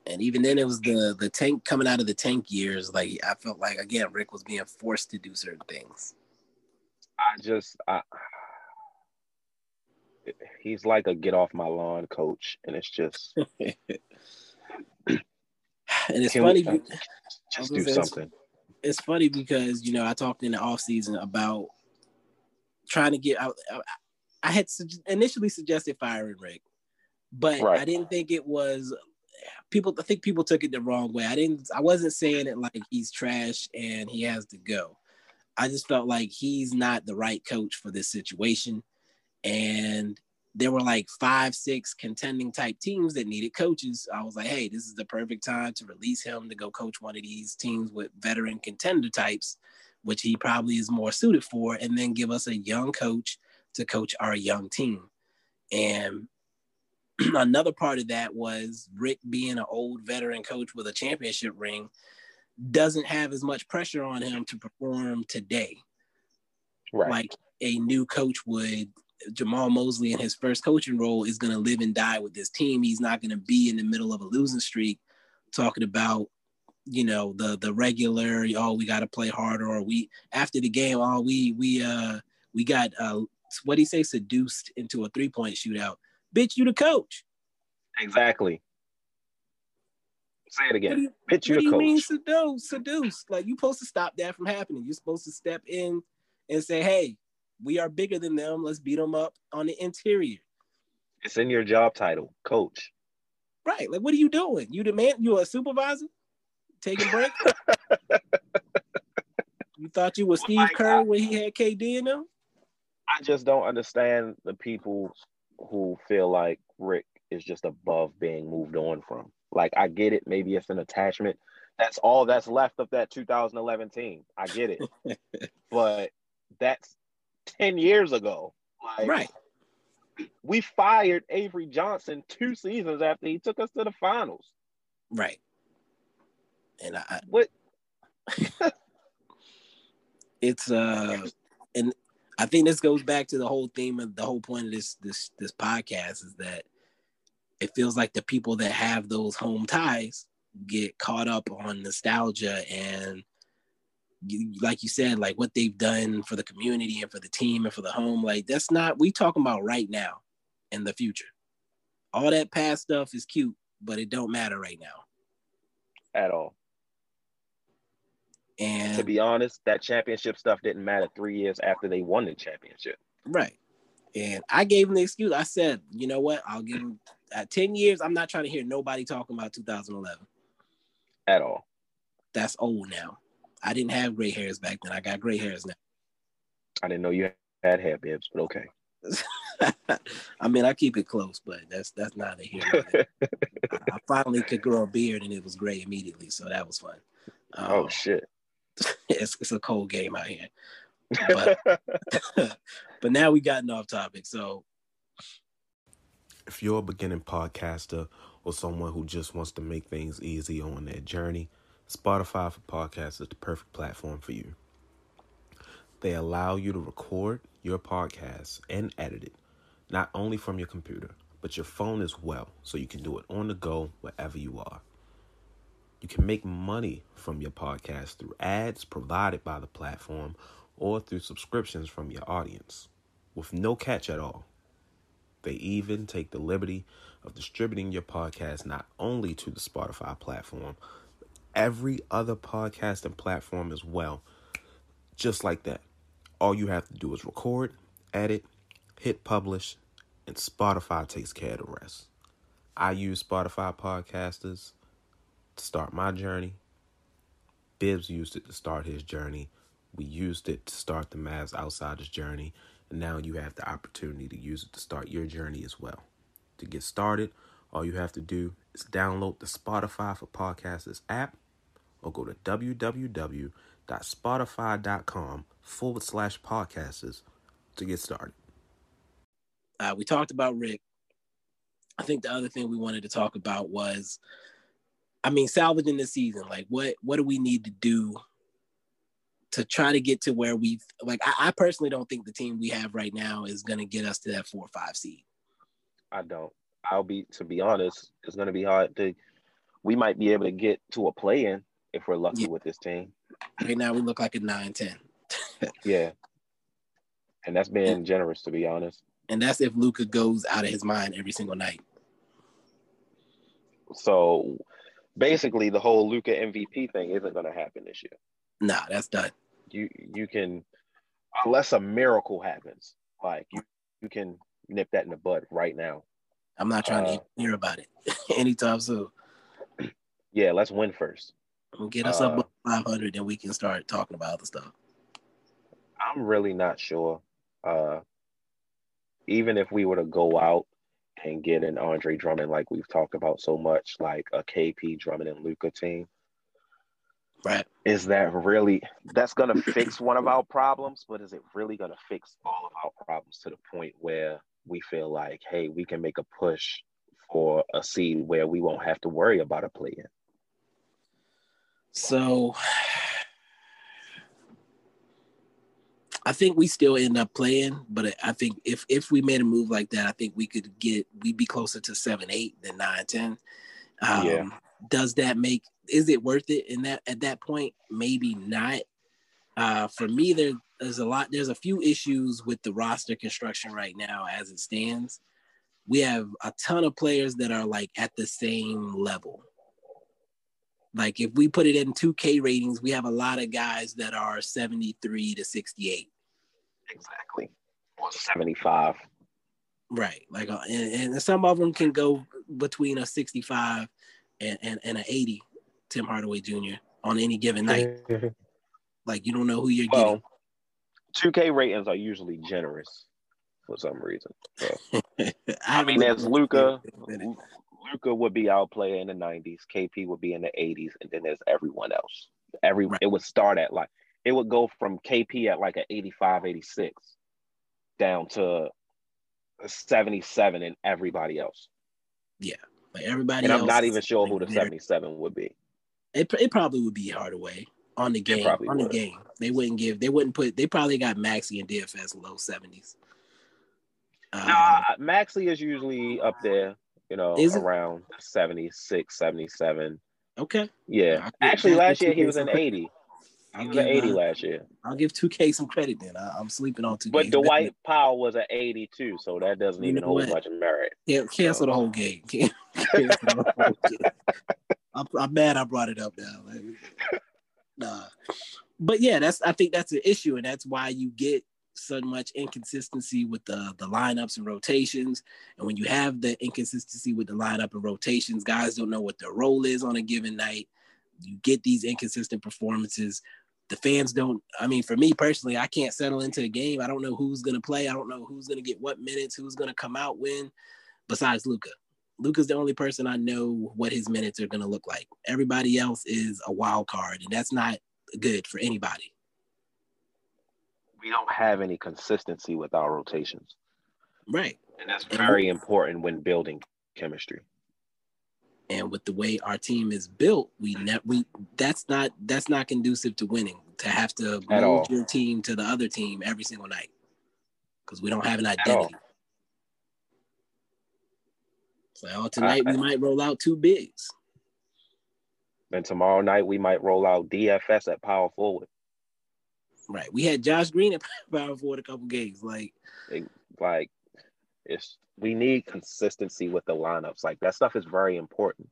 And even then, it was the the tank coming out of the tank years. Like I felt like again, Rick was being forced to do certain things. I just, I, he's like a get off my lawn coach, and it's just. and it's funny. Uh, we, just do something. It's, it's funny because you know I talked in the off season about trying to get out. I had initially suggested firing Rick, but right. I didn't think it was people. I think people took it the wrong way. I didn't. I wasn't saying it like he's trash and he has to go. I just felt like he's not the right coach for this situation, and there were like five, six contending type teams that needed coaches. I was like, hey, this is the perfect time to release him to go coach one of these teams with veteran contender types which he probably is more suited for, and then give us a young coach to coach our young team. And another part of that was Rick being an old veteran coach with a championship ring doesn't have as much pressure on him to perform today. Right. Like a new coach would. Jamahl Mosley in his first coaching role is going to live and die with this team. He's not going to be in the middle of a losing streak talking about you know the the regular oh we got to play harder or we after the game oh we we uh we got uh what do you say? Seduced into a three point shootout. Bitch you the coach. Exactly. Say it again. You, bitch you what the do you coach. mean seduce seduce like you're supposed to stop that from happening. You're supposed to step in and say hey we are bigger than them let's beat them up on the interior it's in your job title coach right like what are you doing you demand you a supervisor taking break? you thought you were oh Steve like, Kerr when he had KD in them? I just don't understand the people who feel like Rick is just above being moved on from. Like I get it, maybe it's an attachment. That's all that's left of that 2011 team. I get it. but that's 10 years ago. Like, right. We fired Avery Johnson two seasons after he took us to the finals. Right. And I what it's uh and I think this goes back to the whole theme of the whole point of this this this podcast is that it feels like the people that have those home ties get caught up on nostalgia and like you said like what they've done for the community and for the team and for the home like that's not we talking about right now in the future all that past stuff is cute but it don't matter right now at all and to be honest, that championship stuff didn't matter three years after they won the championship. Right. And I gave him the excuse. I said, you know what? I'll give him at 10 years. I'm not trying to hear nobody talking about 2011 at all. That's old now. I didn't have gray hairs back then. I got gray hairs now. I didn't know you had hair, bibs, but okay. I mean, I keep it close, but that's that's not a here. I finally could grow a beard, and it was gray immediately, so that was fun. Oh, um, oh shit! it's, it's a cold game out here. But, but now we've gotten off topic. So If you're a beginning podcaster or someone who just wants to make things easy on their journey, Spotify for Podcasts is the perfect platform for you. They allow you to record your podcast and edit it, not only from your computer, but your phone as well, so you can do it on the go wherever you are. You can make money from your podcast through ads provided by the platform or through subscriptions from your audience with no catch at all. They even take the liberty of distributing your podcast not only to the Spotify platform, every other podcasting platform as well. Just like that. All you have to do is record, edit, hit publish, and Spotify takes care of the rest. I use Spotify podcasters to start my journey. Bibbs used it to start his journey. We used it to start the Mavs Outsiders journey. And now you have the opportunity to use it to start your journey as well. To get started, all you have to do is download the Spotify for Podcasters app or go to www.spotify.com forward slash podcasters to get started. Uh, we talked about Rick. I think the other thing we wanted to talk about was, I mean, salvaging the season. Like, what what do we need to do to try to get to where we like? I, I personally don't think the team we have right now is going to get us to that four or five seed. I don't. I'll be to be honest, it's going to be hard to. We might be able to get to a play in if we're lucky yeah. with this team. Right now, we look like a 9 10. yeah. And that's being generous, to be honest. And that's if Luka goes out of his mind every single night. So basically, the whole Luka MVP thing isn't going to happen this year. Nah, that's done. You you can, unless a miracle happens, like you you can nip that in the bud right now. I'm not trying uh, to hear about it anytime soon. Yeah, let's win first. Get us uh, up 500, then we can start talking about other stuff. I'm really not sure. Uh, even if we were to go out and get an Andre Drummond, like we've talked about so much, like a KP Drummond and Luka team, right? Is that really that's going to fix one of our problems? But is it really going to fix all of our problems to the point where we feel like, hey, we can make a push for a seed where we won't have to worry about a play in? So I think we still end up playing, but I think if if we made a move like that, I think we could get we'd be closer to seven, eight than nine, ten. Um, yeah. Does that make is it worth it in that at that point? Maybe not. Uh, for me, there, there's a lot. There's a few issues with the roster construction right now as it stands. We have a ton of players that are like at the same level. Like if we put it in 2K ratings, we have a lot of guys that are 73 to 68. Exactly. Or 75. Right. Like, uh, and, and some of them can go between a 65 and, and, and an 80, Tim Hardaway Jr. on any given night. like, you don't know who you're well, getting. 2K ratings are usually generous for some reason. So. I mean, there's Luka. Luka would be our player in the 90s. KP would be in the 80s, and then there's everyone else. Every right. it would start at like it would go from KP at like an 85, 86 down to 77 and everybody else. Yeah. Like everybody and I'm not even sure who the 77 would be. It, it probably would be Hardaway on the game. On would. the game. They wouldn't give they wouldn't put they probably got Maxi and DFS low 70s. Um, nah, Maxi is usually up there, you know, around 76, 77. Okay. Yeah. Actually last year he was in 80. He was an 80 uh, last year. I'll give 2K some credit then. I, am sleeping on 2K. But Dwight Powell was an 82, so that doesn't even hold what? much merit. Yeah, cancel so. the whole game. the whole game. I'm, I'm, mad I brought it up now. Like, nah. But yeah, that's I think that's an issue, and that's why you get so much inconsistency with the the lineups and rotations. And when you have the inconsistency with the lineup and rotations, guys don't know what their role is on a given night. You get these inconsistent performances the fans don't i mean for me personally i can't settle into a game i don't know who's going to play i don't know who's going to get what minutes who's going to come out when besides Luka. luka's the only person i know what his minutes are going to look like everybody else is a wild card and that's not good for anybody we don't have any consistency with our rotations right And that's very important when building chemistry. And with the way our team is built, we ne- we that's not that's not conducive to winning. To have to At move all. your team to the other team every single night because we don't have an identity. So oh, tonight we I- might roll out two bigs. And tomorrow night we might roll out DFS at power forward. Right. We had Josh Green at power forward a couple games. Like like it's we need consistency with the lineups. Like that stuff is very important.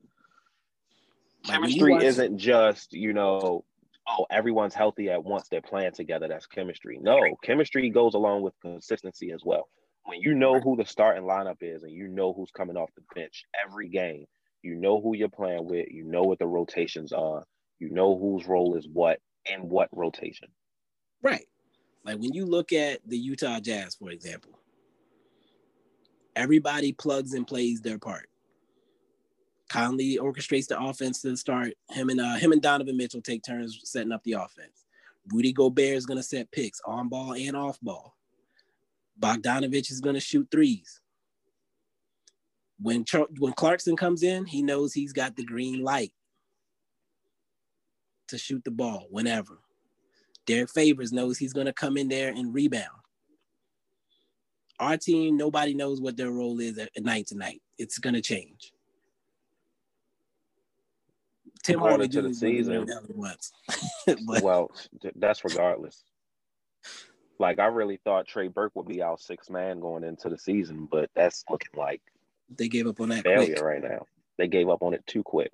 Like, when you Chemistry watch- isn't just, you know, oh, everyone's healthy at once, they're playing together. That's chemistry. No, chemistry goes along with consistency as well. When you know who the starting lineup is and you know who's coming off the bench every game, you know who you're playing with, you know what the rotations are, you know whose role is what in what rotation. Right. Like when you look at the Utah Jazz, for example, everybody plugs and plays their part. Conley orchestrates the offense to start. Him and uh, him and Donovan Mitchell take turns setting up the offense. Rudy Gobert is going to set picks on ball and off ball. Bogdanovic is going to shoot threes. When Char- when Clarkson comes in, he knows he's got the green light to shoot the ball whenever. Derrick Favors knows he's going to come in there and rebound. Our team, nobody knows what their role is at, at night to night. It's going to change. Tim Hardaway the Jr. do season. But- well, that's regardless. Like I really thought Trey Burke would be our sixth man going into the season, but that's looking like they gave up on that failure quick. right now. They gave up on it too quick.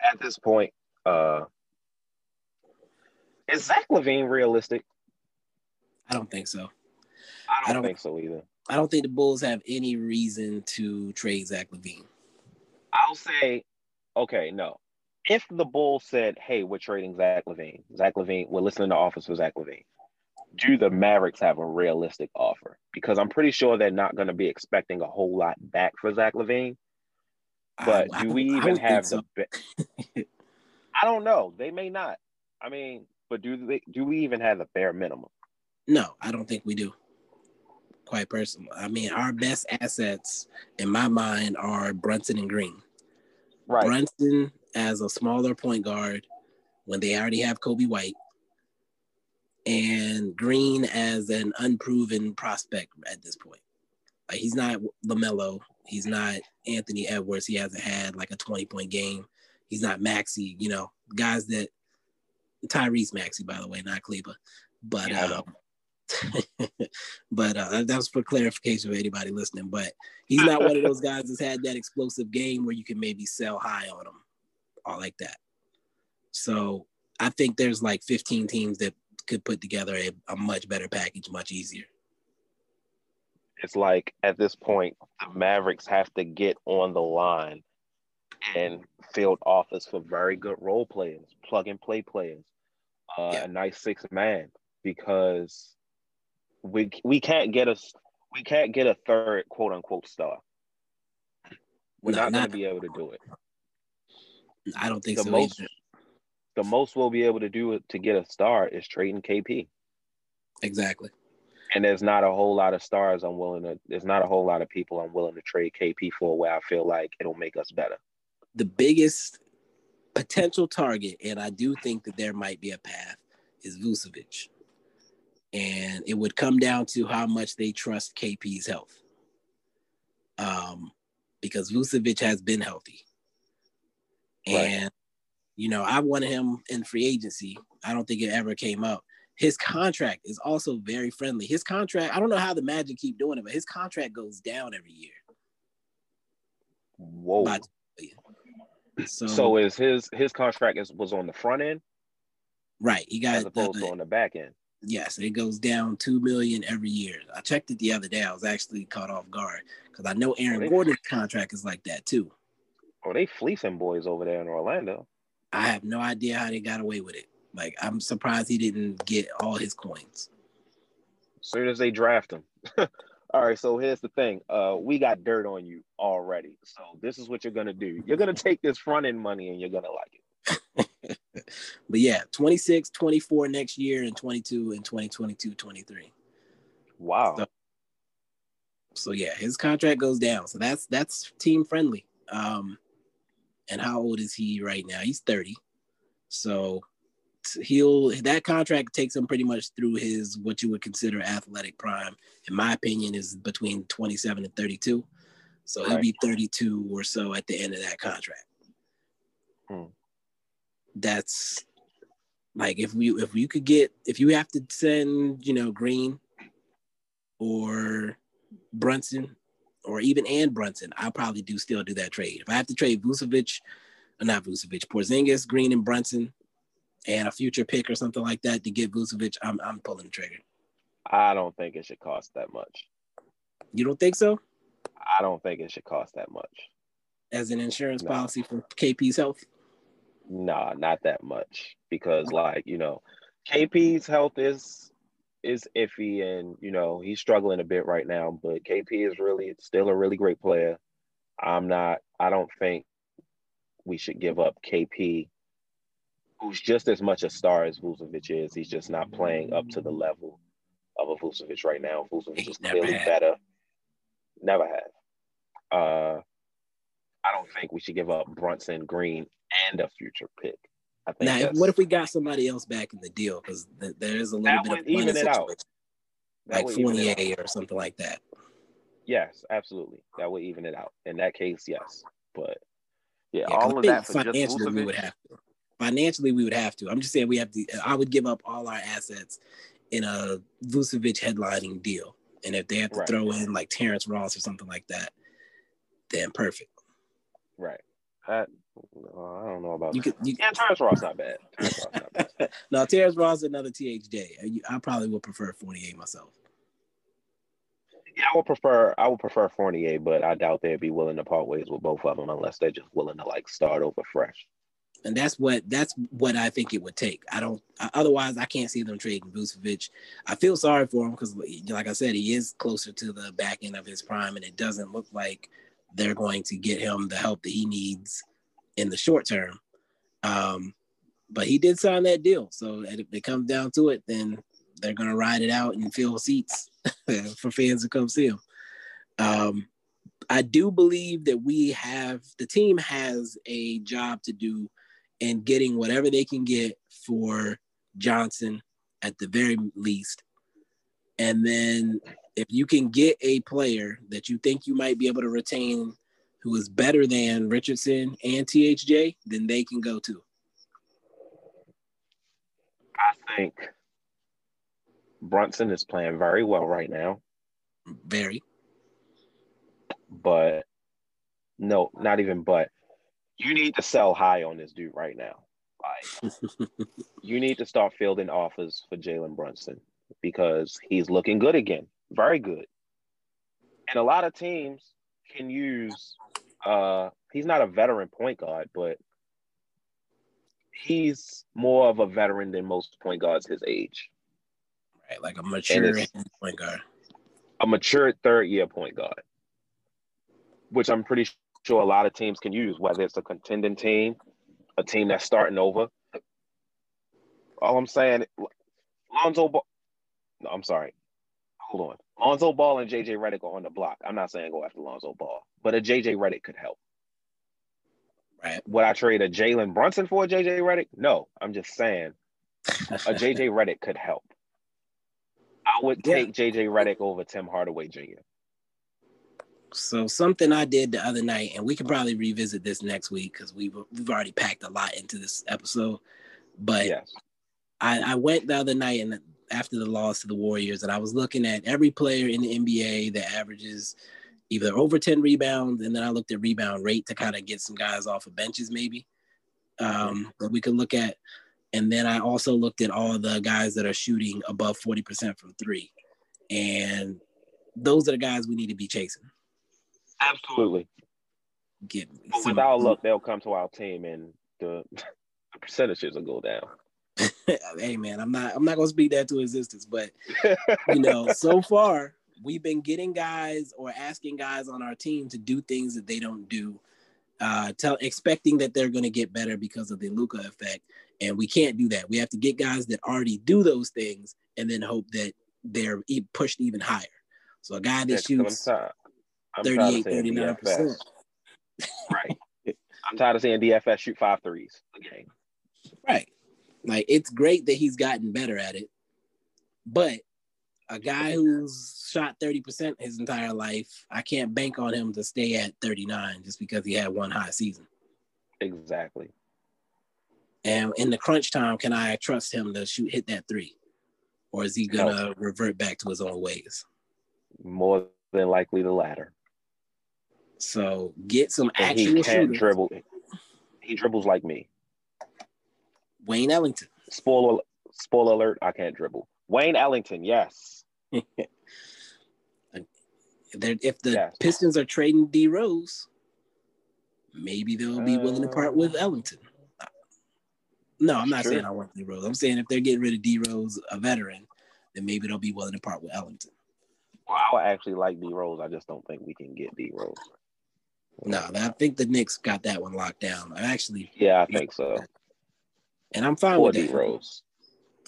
At this point, uh is Zach LaVine realistic? I don't think so. I don't, I don't- think so either. I don't think the Bulls have any reason to trade Zach LaVine. I'll say, okay, no. If the Bulls said, "Hey, we're trading Zach LaVine," Zach LaVine, we're listening to offers for Zach LaVine. Do the Mavericks have a realistic offer? Because I'm pretty sure they're not going to be expecting a whole lot back for Zach LaVine. But I- do we I even have so. the? I don't know. They may not. I mean, but do they? Do we even have the bare minimum? No, I don't think we do. Quite personal. I mean, our best assets in my mind are Brunson and Green. Right. Brunson as a smaller point guard when they already have Coby White, and Green as an unproven prospect at this point. Like he's not Lamelo, he's not Anthony Edwards. He hasn't had like a twenty point game. He's not Maxey. You know, guys that Tyrese Maxey, by the way, not Kleber. But Yeah, um, but uh, that was for clarification for anybody listening. But he's not one of those guys that's had that explosive game where you can maybe sell high on him, all like that. So I think there's like 15 teams that could put together a, a much better package, much easier. It's like at this point, the Mavericks have to get on the line and field office for very good role players, plug and play players, uh, Yeah. a nice six man, because we we can't get us we can't get a third quote unquote star. We're No, not, going to be able to do it. I don't think The so. most either. the most we'll be able to do to get a star is trading KP. Exactly. And there's not a whole lot of stars I'm willing to. There's not a whole lot of people I'm willing to trade KP for where I feel like it'll make us better. The biggest potential target, and I do think that there might be a path, is Vucevic. And it would come down to how much they trust KP's health. Um, because Vucevic has been healthy. Right. And, you know, I wanted him in free agency. I don't think it ever came up. His contract is also very friendly. His contract, I don't know how the Magic keep doing it, but his contract goes down every year. Whoa. By- So, So is his his contract is was on the front end right, he got as opposed the, to on the back end. Yes, it goes down two million every year. I checked it the other day. I was actually caught off guard because I know oh, Aaron Really? Gordon's contract is like that too. Oh, they fleecing boys over there in Orlando. I have no idea how they got away with it. Like I'm surprised he didn't get all his coins. As soon as they draft him. All right, so here's the thing. Uh, we got dirt on you already. So this is what you're gonna do. You're gonna take this front end money and you're gonna like it. But yeah, 26, 24 next year and 22 and 2022, 23. Wow. So, so yeah, his contract goes down. So that's that's team friendly. Um, and how old is he right now? He's 30. So he'll that contract takes him pretty much through his what you would consider athletic prime. In my opinion, is between 27 and 32. So he'll be 32 or so at the end of that contract. Hmm. That's like if we if you could get if you have to send you know Green or Brunson or even and Brunson, I'll probably do still do that trade. If I have to trade Vucevic, or not Vucevic, Porzingis, Green, and Brunson, and a future pick or something like that to get Vucevic, I'm I'm pulling the trigger. I don't think it should cost that much. You don't think so? I don't think it should cost that much. As an insurance no. policy for KP's health? Nah, not that much. Because like, you know, KP's health is is iffy and you know he's struggling a bit right now, but KP is really still a really great player. I'm not I don't think we should give up KP who's just as much a star as Vucevic is. He's just not playing up to the level of a Vucevic right now. Vucevic is clearly had. better. Never have. Uh, I don't think we should give up Brunson, Green, and a future pick. I think. Now, what if we got somebody else back in the deal? Because th- there is a little bit of even it out. like Fournier or something like that. Yes, absolutely. That would even it out. In that case, yes. But yeah, yeah all of that for financially we would have to. Financially, we would have to. I'm just saying we have to. I would give up all our assets in a Vucevic headlining deal. And if they have to right. throw in like Terrence Ross or something like that, then perfect. Right. I, uh, I don't know about you. Could, you, Terrence Ross not bad. Terrence Ross not bad. no, Terrence Ross another THJ. I probably would prefer Fournier myself. Yeah, I would prefer I would prefer Fournier, but I doubt they'd be willing to part ways with both of them unless they're just willing to like start over fresh and that's what that's what I think it would take. I don't. Otherwise, I can't see them trading Vucevic. I feel sorry for him because, like I said, he is closer to the back end of his prime, and it doesn't look like they're going to get him the help that he needs in the short term. Um, but he did sign that deal, so if it comes down to it, then they're going to ride it out and fill seats for fans to come see him. Um, I do believe that we have the team has a job to do and getting whatever they can get for Johnson at the very least. And then if you can get a player that you think you might be able to retain who is better than Richardson and THJ, then they can go too. I think Brunson is playing very well right now. Very. But no, not even but you need to sell high on this dude right now. Like, you need to start fielding offers for Jalen Brunson because he's looking good again, very good. And a lot of teams can use. Uh, he's not a veteran point guard, but he's more of a veteran than most point guards his age. Right, like a mature point guard. A mature third year point guard, which I'm pretty sure a lot of teams can use, whether it's a contending team, a team that's starting over. All I'm saying, Lonzo Ball. No, I'm sorry. Hold on. Lonzo Ball and JJ Redick are on the block. I'm not saying go after Lonzo Ball, but a JJ Redick could help. Right. Would I trade a Jalen Brunson for a JJ Redick? No. I'm just saying a JJ Redick could help. I would take yeah. JJ Redick over Tim Hardaway Jr. So something I did the other night, and we can probably revisit this next week because we've we've already packed a lot into this episode. But yes. I, I went the other night and after the loss to the Warriors, and I was looking at every player in the NBA that averages either over 10 rebounds, and then I looked at rebound rate to kind of get some guys off of benches, maybe um, that we could look at. And then I also looked at all the guys that are shooting above 40% from three. And those are the guys we need to be chasing. Absolutely. Get but with our luck, they'll come to our team and the, the percentages will go down. hey man, I'm not I'm not gonna speak that to existence, but you know, so far we've been getting guys or asking guys on our team to do things that they don't do, uh, tell expecting that they're gonna get better because of the Luka effect. And we can't do that. We have to get guys that already do those things and then hope that they're e- pushed even higher. So a guy that shoots I'm tired. I'm tired of 38, seeing 39 percent. Right. I'm tired of seeing DFS shoot five threes a game. Right. Like it's great that he's gotten better at it. But a guy who's shot 30% his entire life, I can't bank on him to stay at 39 just because he had one high season. Exactly. And in the crunch time, can I trust him to shoot hit that three? Or is he gonna revert back to his own ways? More than likely the latter. So get some And he actual can't shooters. dribble. He dribbles like me. Wayne Ellington. Spoiler spoiler alert, I can't dribble. Wayne Ellington, yes. If the Yes. Pistons are trading D Rose, maybe they'll be willing to part uh, with Ellington. No, I'm not Sure. saying I want D Rose. I'm saying if they're getting rid of D Rose, a veteran, then maybe they'll be willing to part with Ellington. Well, I would actually like D Rose. I just don't think we can get D Rose. No, I think the Knicks got that one locked down. I actually, Yeah, I think so. and I'm fine with that. Rose.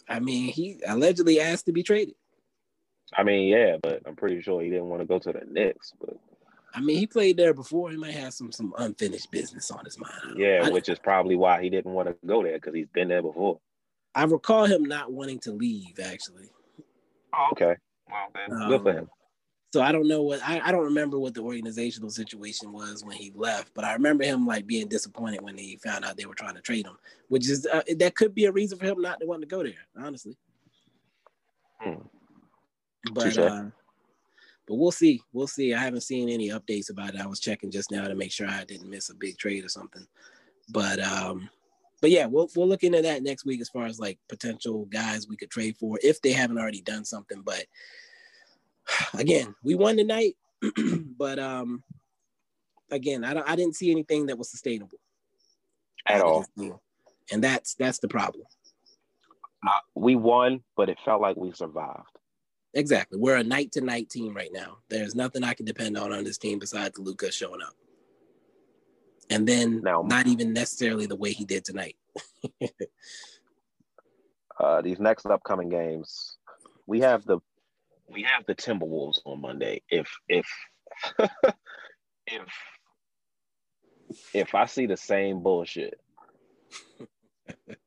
I mean, he allegedly asked to be traded. I mean, yeah, but I'm pretty sure he didn't want to go to the Knicks. But I mean, he played there before. He might have some some unfinished business on his mind. I don't know. yeah, which is probably why he didn't want to go there because he's been there before. I recall him not wanting to leave actually. Oh, okay. Well, then, Um, good for him. So I don't know what I, I don't remember what the organizational situation was when he left, but I remember him like being disappointed when he found out they were trying to trade him, which is uh, that could be a reason for him not to want to go there, honestly. Hmm. But uh, but we'll see, we'll see. I haven't seen any updates about it. I was checking just now to make sure I didn't miss a big trade or something. But um, but yeah, we'll we'll look into that next week as far as like potential guys we could trade for if they haven't already done something. But again, we won tonight, but um, again, I don't, I didn't see anything that was sustainable At all. and that's that's the problem. We won, but it felt like we survived. Exactly, we're a night to night team right now. There's nothing I can depend on on this team besides Luka showing up, and then Now- not even necessarily the way he did tonight. Uh, these next upcoming games, we have the we have the Timberwolves on Monday. If if if if I see the same bullshit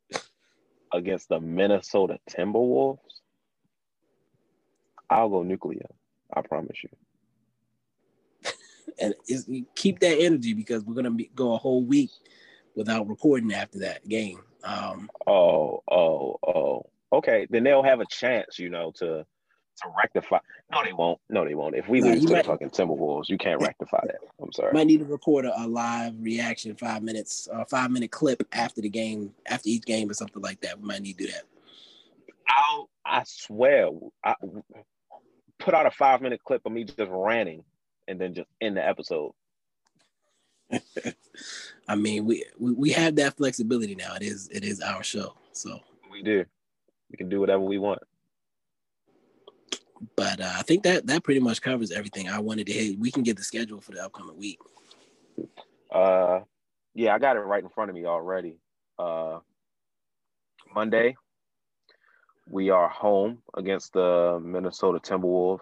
against the Minnesota Timberwolves, I'll go nuclear. I promise you. and is, keep that energy because we're gonna be, go a whole week without recording after that game. Um, Oh, oh, oh. Okay, then they'll have a chance, you know, to to rectify. No, they won't. No, they won't. If we Nah, lose to might- the fucking Timberwolves, you can't rectify that. I'm sorry. might need to record a, a live reaction, five minutes, a five minute clip after the game, after each game or something like that. We might need to do that. I'll, I swear, I put out a five minute clip of me just ranting and then just end the episode. I mean, we, we we have that flexibility now. It is it is our show. So, We do. We can do whatever we want. But uh, I think that that pretty much covers everything I wanted to hit. We can get the schedule for the upcoming week. Uh, yeah, I got it right in front of me already. Uh, Monday, we are home against the Minnesota Timberwolves.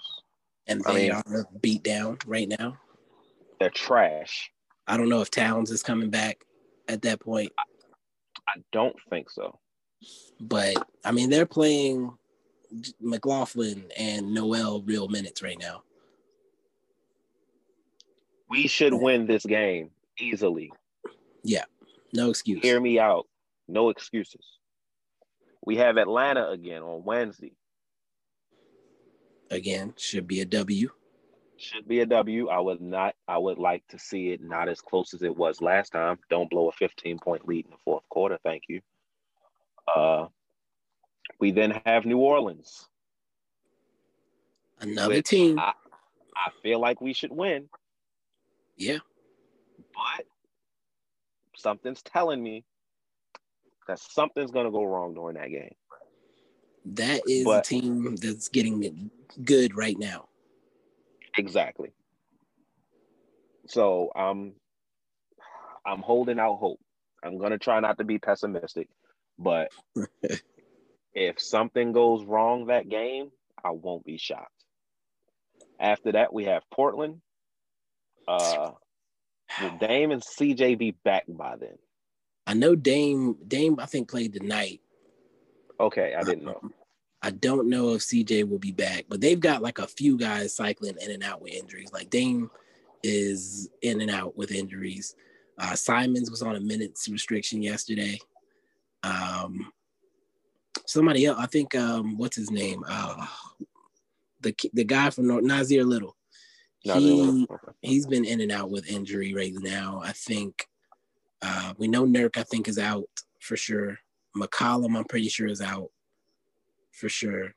And I they mean- are beat down right now. They're trash. I don't know if Towns is coming back at that point, I don't think so. but I mean they're playing McLaughlin and Nowell real minutes right now. We should win this game easily. Yeah, no excuse. Hear me out. No excuses. We have Atlanta again on Wednesday. Again, should be a W. Should be a W. I would not. I would like to see it not as close as it was last time. Don't blow a 15 point lead in the fourth quarter. Thank you. Uh, we then have New Orleans. Another team. I, I feel like we should win, Yeah, but something's telling me that something's gonna go wrong during that game. that is But- a team that's getting good right now. Exactly. So I'm I'm holding out hope. I'm gonna try not to be pessimistic, but if something goes wrong that game, I won't be shocked. After that, we have Portland. Uh, will Dame and CJ be back by then? I know Dame. Dame, I think played tonight. Okay, I didn't know. I don't know if CJ will be back, but they've got like a few guys cycling in and out with injuries. Like Dame is in and out with injuries. Uh, Simons was on a minutes restriction yesterday. Um, somebody else, I think, um, what's his name? Uh, the the guy from North, Nassir Little. He, he's been in and out with injury right now. I think uh, we know Nurk, I think, is out for sure. McCollum, I'm pretty sure, is out for sure.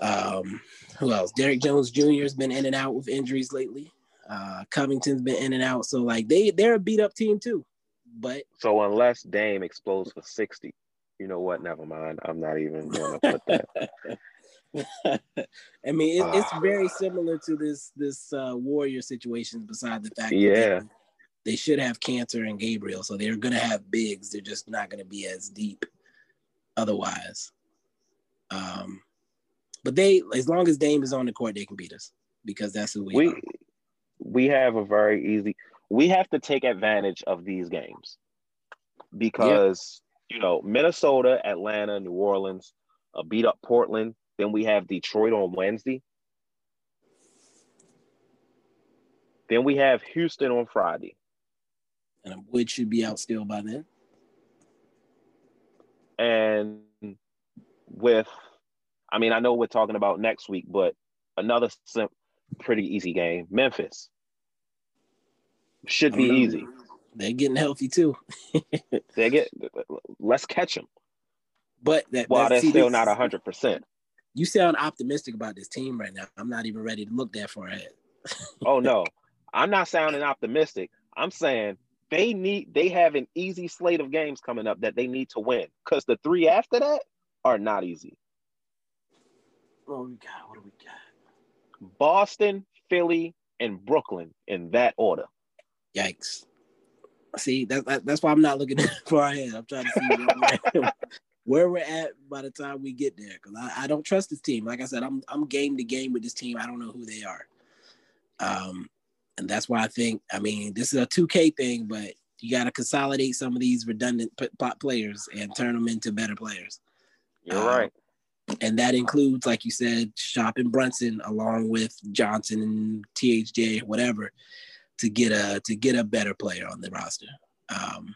Um, who else? Derrick Jones Jr. has been in and out with injuries lately. Uh, Covington's been in and out. So like they they're a beat up team too. But so unless Dame explodes for 60, you know what? Never mind. I'm not even gonna put that. I mean, it, it's very similar to this this uh, Warrior situation. Besides the fact, yeah, they, they, should have Kanter and Gabriel, so they're gonna have bigs. They're just not gonna be as deep otherwise. Um, but they, as long as Dame is on the court, they can beat us because that's who we, we are. We have a very easy. We have to take advantage of these games because you know Minnesota, Atlanta, New Orleans, uh, beat up Portland. Then we have Detroit on Wednesday. Then we have Houston on Friday. And Wood should be out still by then. And with, I mean, I know we're talking about next week, but another pretty easy game Memphis. Should be easy. They're getting healthy too. they get, let's catch them. But that, while they're still this, not 100%. You sound optimistic about this team right now. I'm not even ready to look that far ahead. oh, no. I'm not sounding optimistic. I'm saying they need they have an easy slate of games coming up that they need to win because the three after that are not easy. What we got? What do we got? Boston, Philly, and Brooklyn in that order. Yikes! See, that, that that's why I'm not looking far ahead. I'm trying to see where, where we're at by the time we get there because I, I don't trust this team. Like I said, I'm I'm game to game with this team. I don't know who they are. Um, and that's why I think, I mean, this is a 2K thing, but you got to consolidate some of these redundant p- players and turn them into better players. You're um, right. And that includes, like you said, Shop shopping Brunson along with Johnson and THJ, whatever, to get a to get a better player on the roster. Um,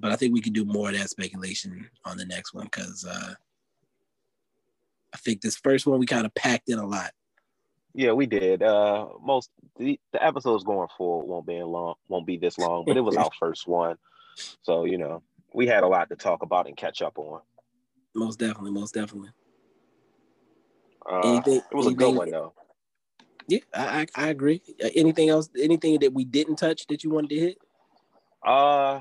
but I think we can do more of that speculation on the next one because uh, I think this first one we kind of packed in a lot. Yeah, we did. Uh, most the, the episodes going forward won't be long, won't be this long, but it was our first one, so you know we had a lot to talk about and catch up on. Most definitely, most definitely. Uh, anything, it was anything, a good one though. Yeah, I, I, I agree. Uh, anything else? Anything that we didn't touch that you wanted to hit? Uh,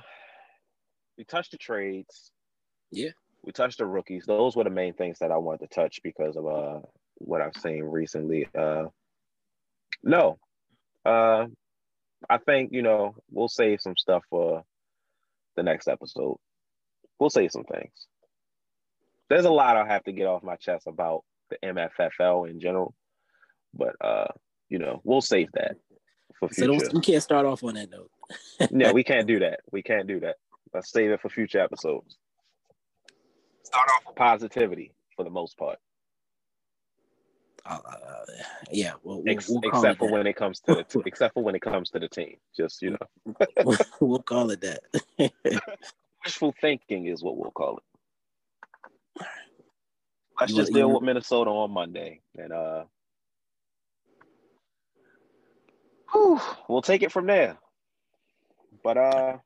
we touched the trades. Yeah, we touched the rookies. Those were the main things that I wanted to touch because of uh what I've seen recently. Uh, no, uh, I think you know we'll save some stuff for the next episode. We'll save some things. There's a lot I have to get off my chest about the MFFL in general, but uh, you know we'll save that for future. So we can't start off on that note. no, we can't do that. We can't do that. Let's save it for future episodes. Start off with positivity for the most part. Uh, yeah, we'll, we'll, we'll except for that. when it comes to the t- except for when it comes to the team, just you know, we'll, we'll call it that. Wishful thinking is what we'll call it. Let's just deal with Minnesota on Monday, and uh, whew, we'll take it from there. But uh,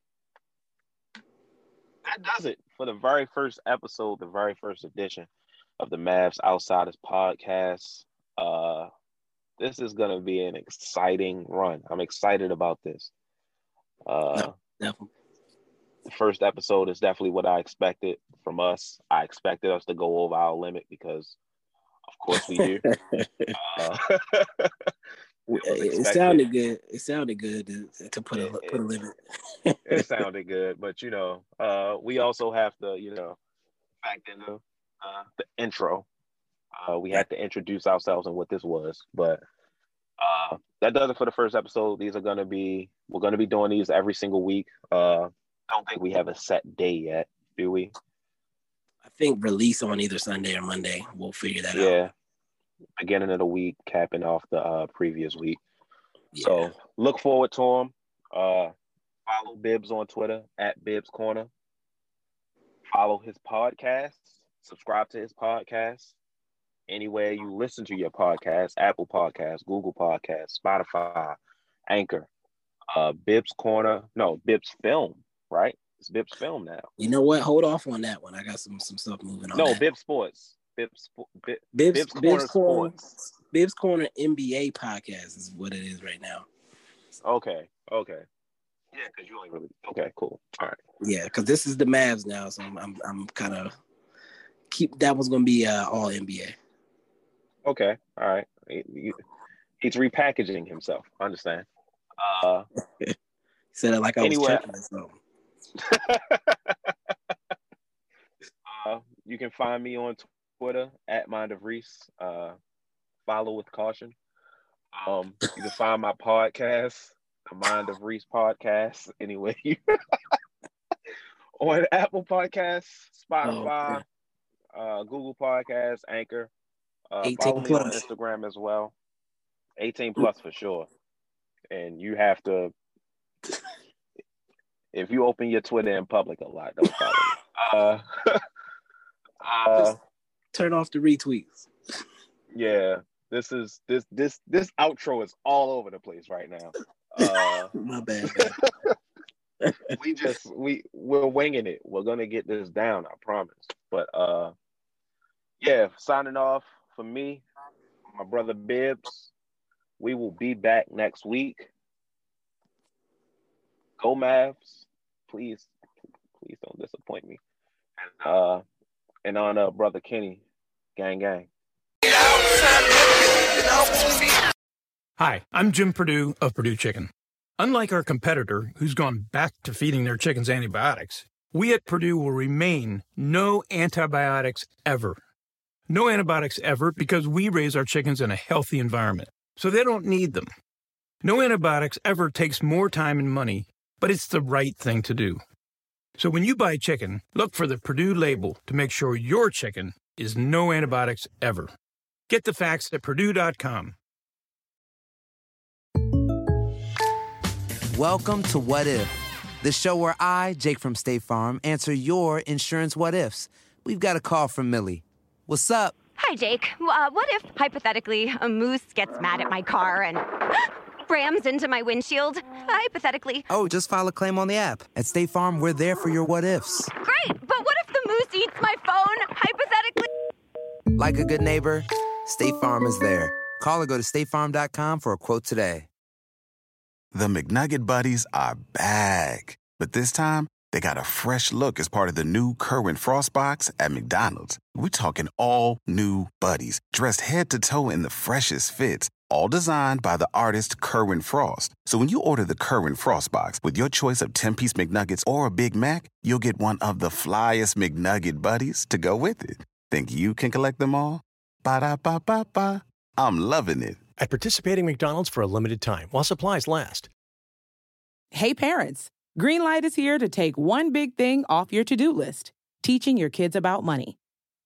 that does it for the very first episode, the very first edition of the Mavs Outsiders podcast. Uh, this is going to be an exciting run. I'm excited about this. Uh, definitely. The first episode is definitely what I expected from us. I expected us to go over our limit because, of course, we do. uh, it sounded good. It sounded good to, to put a put a limit. it sounded good, but you know, uh, we also have to, you know, factor in the, uh, the intro Uh, we had to introduce ourselves and what this was, but uh, that does it for the first episode. These are gonna be we're gonna be doing these every single week. Uh, I don't think we have a set day yet, do we? I think release on either Sunday or Monday. We'll figure that out. yeah. out. Beginning of the week, capping off the uh, previous week. Yeah. So look forward to them. Uh, follow Bibbs on Twitter at Bibbs Corner. Follow his podcast. Subscribe to his podcast. Anywhere you listen to your podcast, Apple Podcasts, Google Podcasts, Spotify, Anchor, uh, Bibbs Corner. No, Bibbs Film, right? It's Bibbs Film now. You know what? Hold off on that one. I got some some stuff moving on. No, that. Bibbs Sports. Bibbs, Spo- Bib- Bibbs, Bibbs Bibbs, Corner Corner, Sports. Bibbs Corner NBA podcast is what it is right now. Okay, okay. Yeah, because you only really okay, cool. All right. Yeah, because this is the Mavs now, so I'm I'm, I'm kind of keep that was gonna be uh, all NBA. Okay, all right. He- he- he's repackaging himself. I understand. Uh, Said it like I was Anyway. checking or something. uh, you can find me on Twitter at Mind of Reese. Uh, follow with caution. Um, you can find my podcast, the Mind of Reese podcast, anyway. on Apple Podcasts, Spotify, uh, Google Podcasts, Anchor. Uh, 18 follow me on. Instagram as well. 18 plus for sure. And you have to, if you open your Twitter in public a lot, don't follow me. Uh, uh, Turn off the retweets. yeah, this is this this this outro is all over the place right now. Uh, My bad. we just we we're winging it. We're gonna get this down, I promise. But uh, yeah, signing off for me, my brother Bibbs. We will be back next week. Go Mavs, please, please don't disappoint me. And uh, and on uh, brother Kenny, gang gang. Hi, I'm Jim Perdue of Perdue Chicken. Unlike our competitor, who's gone back to feeding their chickens antibiotics, we at Perdue will remain no antibiotics ever. No antibiotics ever because we raise our chickens in a healthy environment, so they don't need them. No antibiotics ever takes more time and money, but it's the right thing to do. So when you buy chicken, look for the Perdue label to make sure your chicken is no antibiotics ever. Get the facts at Perdue.com. Welcome to What If, the show where I, Jake from State Farm, answer your insurance what ifs. We've got a call from Millie. What's up? Hi, Jake. Uh, what if, hypothetically, a moose gets mad at my car and rams into my windshield? Hypothetically. Oh, just file a claim on the app. At State Farm, we're there for your what ifs. Great, but what if the moose eats my phone? Hypothetically. Like a good neighbor, State Farm is there. Call or go to statefarm.com for a quote today. The McNugget Buddies are back. But this time, they got a fresh look as part of the new Kerwin Frost box at McDonald's. We're talking all new buddies, dressed head to toe in the freshest fits, all designed by the artist Kerwin Frost. So when you order the Kerwin Frost box with your choice of 10 piece McNuggets or a Big Mac, you'll get one of the flyest McNugget buddies to go with it. Think you can collect them all? Ba da ba ba ba. I'm loving it. At participating McDonald's for a limited time while supplies last. Hey parents, Greenlight is here to take one big thing off your to-do list, teaching your kids about money.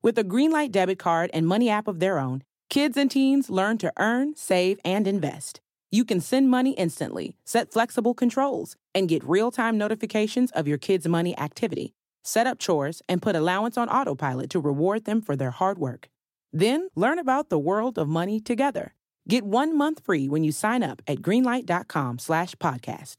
With a Greenlight debit card and money app of their own, kids and teens learn to earn, save, and invest. You can send money instantly, set flexible controls, and get real-time notifications of your kids' money activity. Set up chores and put allowance on autopilot to reward them for their hard work. Then learn about the world of money together. Get one month free when you sign up at greenlight.com slash podcast.